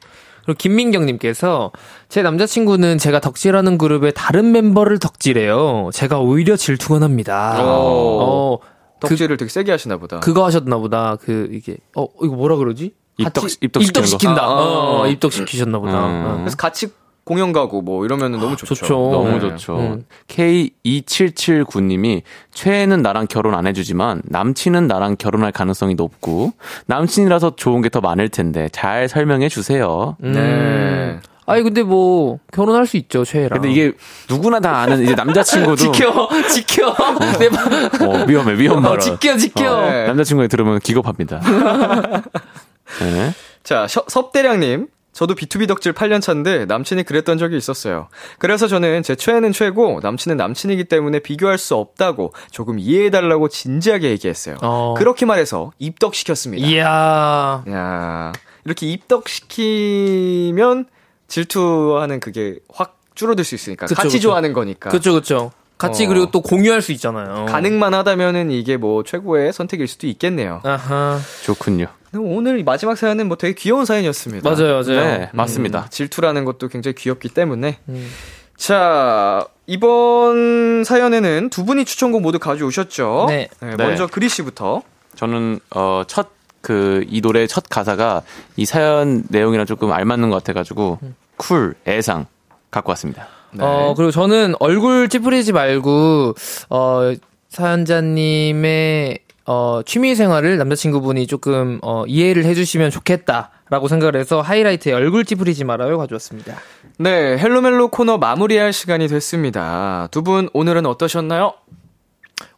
그리고 김민경님께서 제 남자친구는 제가 덕질하는 그룹의 다른 멤버를 덕질해요. 제가 오히려 질투가 납니다. 오. 어, 덕질을 되게 세게 하시나 보다. 그거 하셨나 보다. 그 이게 어 이거 뭐라 그러지? 입덕- 거? 입덕시킨다. 아, 어, 아. 입덕 시키셨나 보다. 음. 어. 그래서 같이 공연 가고 뭐 이러면 너무 좋죠. 좋죠. 너무 네. 좋죠. 음. K2779님이 최애는 나랑 결혼 안 해주지만 남친은 나랑 결혼할 가능성이 높고 남친이라서 좋은 게 더 많을 텐데 잘 설명해 주세요. 음. 네. 아니 근데 뭐 결혼할 수 있죠 최애랑. 근데 이게 누구나 다 아는 이제 남자친구도 지켜 지켜 내 말. 어, 위험해 위험 어, 발언. 지켜 지켜. 네. 남자친구가 들으면 기겁합니다. 네. 자, 셔- 섭대량님. 저도 B2B 덕질 8년 차인데 남친이 그랬던 적이 있었어요. 그래서 저는 제 최애는 최고, 남친은 남친이기 때문에 비교할 수 없다고 조금 이해해달라고 진지하게 얘기했어요. 어. 그렇게 말해서 입덕시켰습니다. 이야. 야 이렇게 입덕시키면 질투하는 그게 확 줄어들 수 있으니까. 그쵸, 같이 그쵸. 좋아하는 거니까. 그쵸 그쵸. 같이 어. 그리고 또 공유할 수 있잖아요. 가능만 하다면은 이게 뭐 최고의 선택일 수도 있겠네요. 아하. 좋군요. 오늘 마지막 사연은 뭐 되게 귀여운 사연이었습니다. 맞아요 맞아요. 네, 맞습니다. 질투라는 것도 굉장히 귀엽기 때문에. 음. 자, 이번 사연에는 두 분이 추천곡 모두 가져오셨죠? 네. 먼저 그리 씨부터. 저는 어, 첫 그 이 노래 첫 가사가 이 사연 내용이랑 조금 알맞는 것 같아가지고 쿨 애상 갖고 왔습니다. 네. 어, 그리고 저는 얼굴 찌푸리지 말고, 어, 사연자님의, 어, 취미 생활을 남자친구분이 조금, 어, 이해를 해주시면 좋겠다라고 생각을 해서 하이라이트의 얼굴 찌푸리지 말아요 가져왔습니다. 네, 헬로멜로 코너 마무리할 시간이 됐습니다. 두 분 오늘은 어떠셨나요?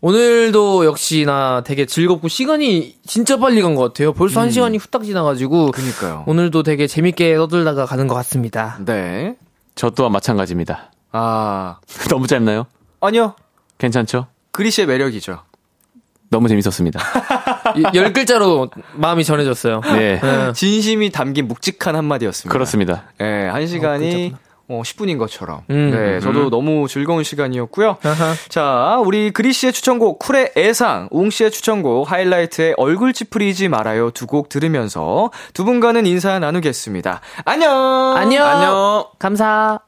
오늘도 역시나 되게 즐겁고 시간이 진짜 빨리 간 것 같아요. 벌써 한 시간이 후딱 지나가지고, 그니까요. 오늘도 되게 재밌게 떠들다가 가는 것 같습니다. 네. 저 또한 마찬가지입니다. 아, 너무 짧나요? 아니요. 괜찮죠? 그리 씨의 매력이죠. 너무 재밌었습니다. 이- 열 글자로 마음이 전해졌어요. 네. 네. 진심이 담긴 묵직한 한마디였습니다. 그렇습니다. 네, 한 시간이 그렇구나. 어, 10분인 것처럼. 음. 네, 저도 너무 즐거운 시간이었고요. 아하. 자, 우리 그리 씨의 추천곡 쿨의 애상, 웅 씨의 추천곡 하이라이트의 얼굴 찌푸리지 말아요 두 곡 들으면서 두 분과는 인사 나누겠습니다. 안녕. 안녕. 안녕. 감사.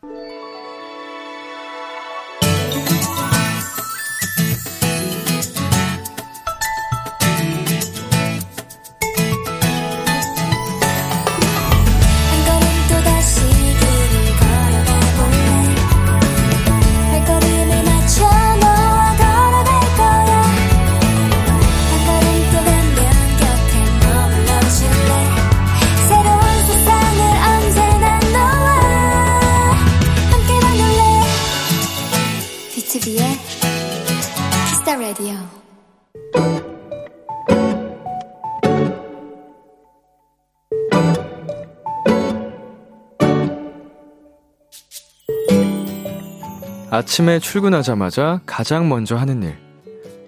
아침에 출근하자마자 가장 먼저 하는 일.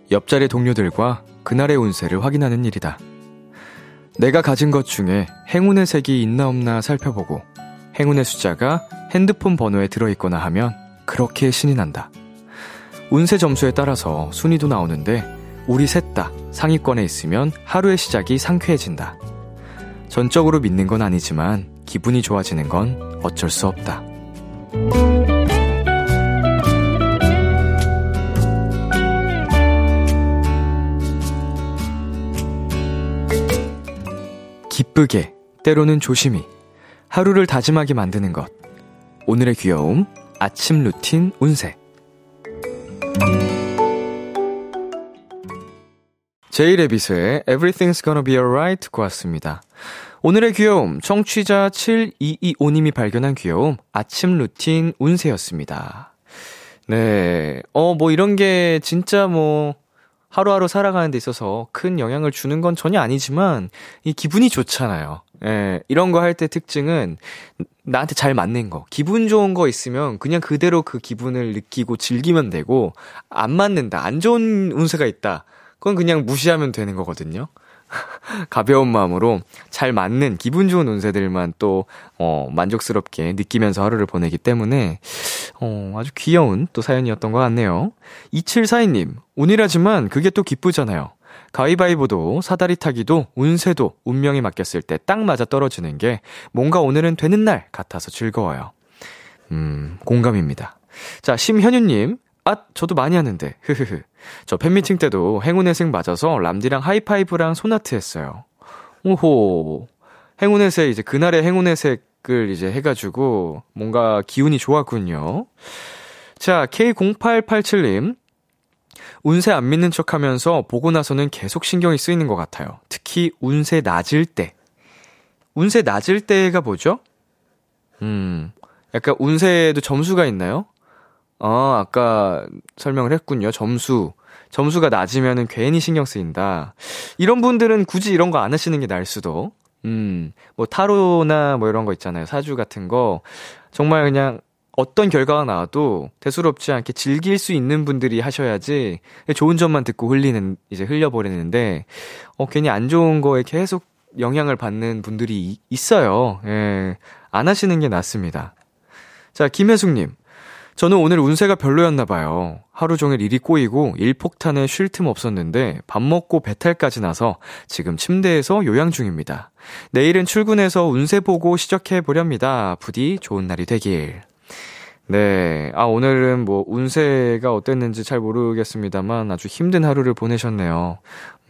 옆자리 동료들과 그날의 운세를 확인하는 일이다. 내가 가진 것 중에 행운의 색이 있나 없나 살펴보고 행운의 숫자가 핸드폰 번호에 들어있거나 하면 그렇게 신이 난다. 운세 점수에 따라서 순위도 나오는데 우리 셋 다 상위권에 있으면 하루의 시작이 상쾌해진다. 전적으로 믿는 건 아니지만 기분이 좋아지는 건 어쩔 수 없다. 기쁘게, 때로는 조심히, 하루를 다짐하게 만드는 것. 오늘의 귀여움, 아침 루틴 운세. 제이 레빗의 Everything's Gonna Be Alright 듣고 왔습니다. 오늘의 귀여움, 청취자 7225님이 발견한 귀여움, 아침 루틴 운세였습니다. 네, 어, 뭐 이런 게 진짜 뭐, 하루하루 살아가는 데 있어서 큰 영향을 주는 건 전혀 아니지만, 이 기분이 좋잖아요. 예, 이런 거 할 때 특징은 나한테 잘 맞는 거, 기분 좋은 거 있으면 그냥 그대로 그 기분을 느끼고 즐기면 되고, 안 맞는다, 안 좋은 운세가 있다. 그건 그냥 무시하면 되는 거거든요. 가벼운 마음으로 잘 맞는 기분 좋은 운세들만 또, 어, 만족스럽게 느끼면서 하루를 보내기 때문에, 어, 아주 귀여운 또 사연이었던 것 같네요. 2742님, 운이라지만 그게 또 기쁘잖아요. 가위바위보도 사다리 타기도 운세도 운명이 맡겼을 때 딱 맞아 떨어지는 게 뭔가 오늘은 되는 날 같아서 즐거워요. 음, 공감입니다. 자, 심현유님. 아, 저도 많이 하는데. 흐흐흐. 저 팬미팅 때도 행운의 색 맞아서 람디랑 하이파이브랑 소나트 했어요. 오호. 행운의 색, 이제 그날의 행운의 색을 이제 해가지고 뭔가 기운이 좋았군요. 자, K0887님. 운세 안 믿는 척 하면서 보고 나서는 계속 신경이 쓰이는 것 같아요. 특히 운세 낮을 때. 운세 낮을 때가 뭐죠? 음, 약간 운세에도 점수가 있나요? 아, 아까 설명을 했군요. 점수. 점수가 낮으면은 괜히 신경 쓰인다. 이런 분들은 굳이 이런 거 안 하시는 게 나을 수도. 음, 뭐 타로나 뭐 이런 거 있잖아요. 사주 같은 거. 정말 그냥 어떤 결과가 나와도 대수롭지 않게 즐길 수 있는 분들이 하셔야지 좋은 점만 듣고 흘리는, 이제 흘려버리는데, 어, 괜히 안 좋은 거에 계속 영향을 받는 분들이 이- 있어요. 예. 안 하시는 게 낫습니다. 자, 김혜숙님. 저는 오늘 운세가 별로였나 봐요. 하루 종일 일이 꼬이고 일폭탄에 쉴 틈 없었는데 밥 먹고 배탈까지 나서 지금 침대에서 요양 중입니다. 내일은 출근해서 운세 보고 시작해 보렵니다. 부디 좋은 날이 되길. 네. 아, 오늘은 뭐, 운세가 어땠는지 잘 모르겠습니다만 아주 힘든 하루를 보내셨네요.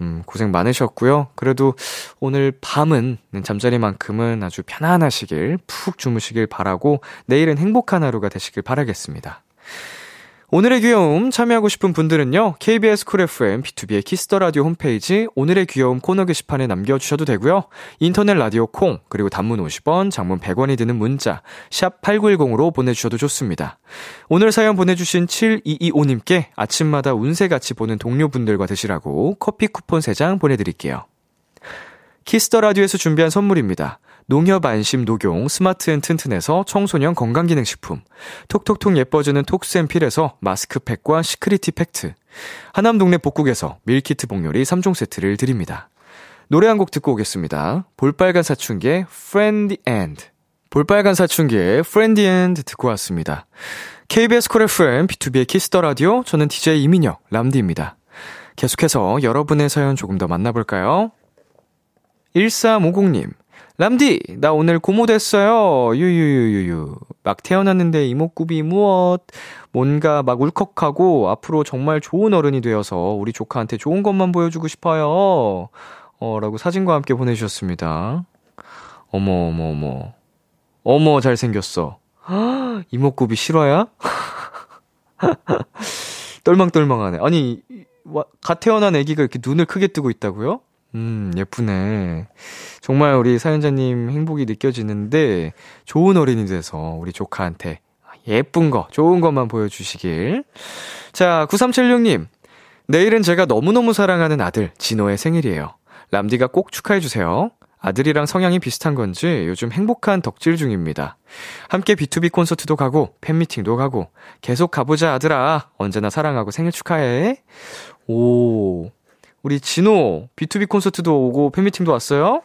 음, 고생 많으셨고요. 그래도 오늘 밤은, 잠자리만큼은 아주 편안하시길, 푹 주무시길 바라고, 내일은 행복한 하루가 되시길 바라겠습니다. 오늘의 귀여움 참여하고 싶은 분들은요. KBS 쿨 FM B2B의 키스터 라디오 홈페이지 오늘의 귀여움 코너 게시판에 남겨 주셔도 되고요. 인터넷 라디오 콩 그리고 단문 50원, 장문 100원이 드는 문자 샵 8910으로 보내 주셔도 좋습니다. 오늘 사연 보내 주신 7225님께 아침마다 운세 같이 보는 동료분들과 드시라고 커피 쿠폰 3장 보내 드릴게요. Kiss the Radio에서 준비한 선물입니다. 농협 안심 녹용 스마트 앤 튼튼에서 청소년 건강기능식품, 톡톡톡 예뻐지는 톡스앤필에서 마스크팩과 시크리티 팩트, 하남 동네 복국에서 밀키트 복요리 3종 세트를 드립니다. 노래 한 곡 듣고 오겠습니다. 볼빨간 사춘기의 Friend the End. 볼빨간 사춘기의 Friend the End 듣고 왔습니다. KBS 콜 FM, B2B의 키스터 라디오, 저는 DJ 이민혁, 람디입니다. 계속해서 여러분의 사연 조금 더 만나볼까요? 1350님, 람디, 나 오늘 고모 됐어요. 유유유유유. 막 태어났는데 이목구비 무엇? 뭔가 막 울컥하고 앞으로 정말 좋은 어른이 되어서 우리 조카한테 좋은 것만 보여주고 싶어요. 어, 라고 사진과 함께 보내주셨습니다. 어머, 어머, 어머. 어머, 잘생겼어. 헉, 이목구비 실화야? 똘망똘망하네. 아니, 와, 갓 태어난 아기가 이렇게 눈을 크게 뜨고 있다고요? 음, 예쁘네. 정말 우리 사연자님 행복이 느껴지는데, 좋은 어린이 돼서 우리 조카한테 예쁜 거, 좋은 것만 보여주시길. 자, 9376님. 내일은 제가 너무너무 사랑하는 아들, 진호의 생일이에요. 람디가 꼭 축하해주세요. 아들이랑 성향이 비슷한 건지 요즘 행복한 덕질 중입니다. 함께 B2B 콘서트도 가고, 팬미팅도 가고, 계속 가보자, 아들아. 언제나 사랑하고 생일 축하해. 오. 우리 진호, B2B 콘서트도 오고, 팬미팅도 왔어요?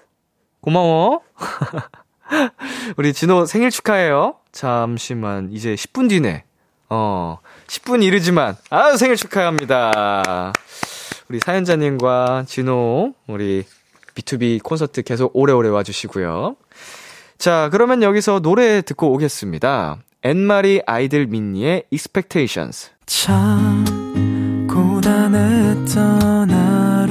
고마워. 우리 진호 생일 축하해요. 잠시만, 이제 10분 뒤네. 어, 10분 이르지만, 아유, 생일 축하합니다. 우리 사연자님과 진호, 우리 B2B 콘서트 계속 오래오래 와주시고요. 자, 그러면 여기서 노래 듣고 오겠습니다. 엔마리 아이들 민니의 Expectations. 참 고단했던 하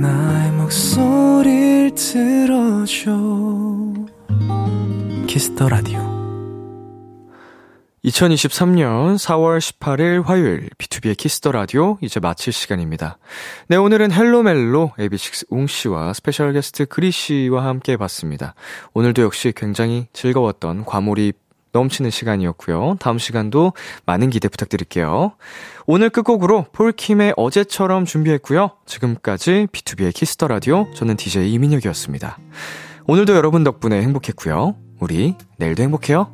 나의 목소리를 들어줘 Kiss the Radio 2023년 4월 18일 화요일 B2B의 키스터 라디오 이제 마칠 시간입니다. 네, 오늘은 헬로멜로 AB6 웅씨와 스페셜 게스트 그리 씨와 함께해 봤습니다. 오늘도 역시 굉장히 즐거웠던 과몰입 넘치는 시간이었고요. 다음 시간도 많은 기대 부탁드릴게요. 오늘 끝곡으로 폴킴의 어제처럼 준비했고요. 지금까지 B2B의 키스터 라디오 저는 DJ 이민혁이었습니다. 오늘도 여러분 덕분에 행복했고요. 우리 내일도 행복해요.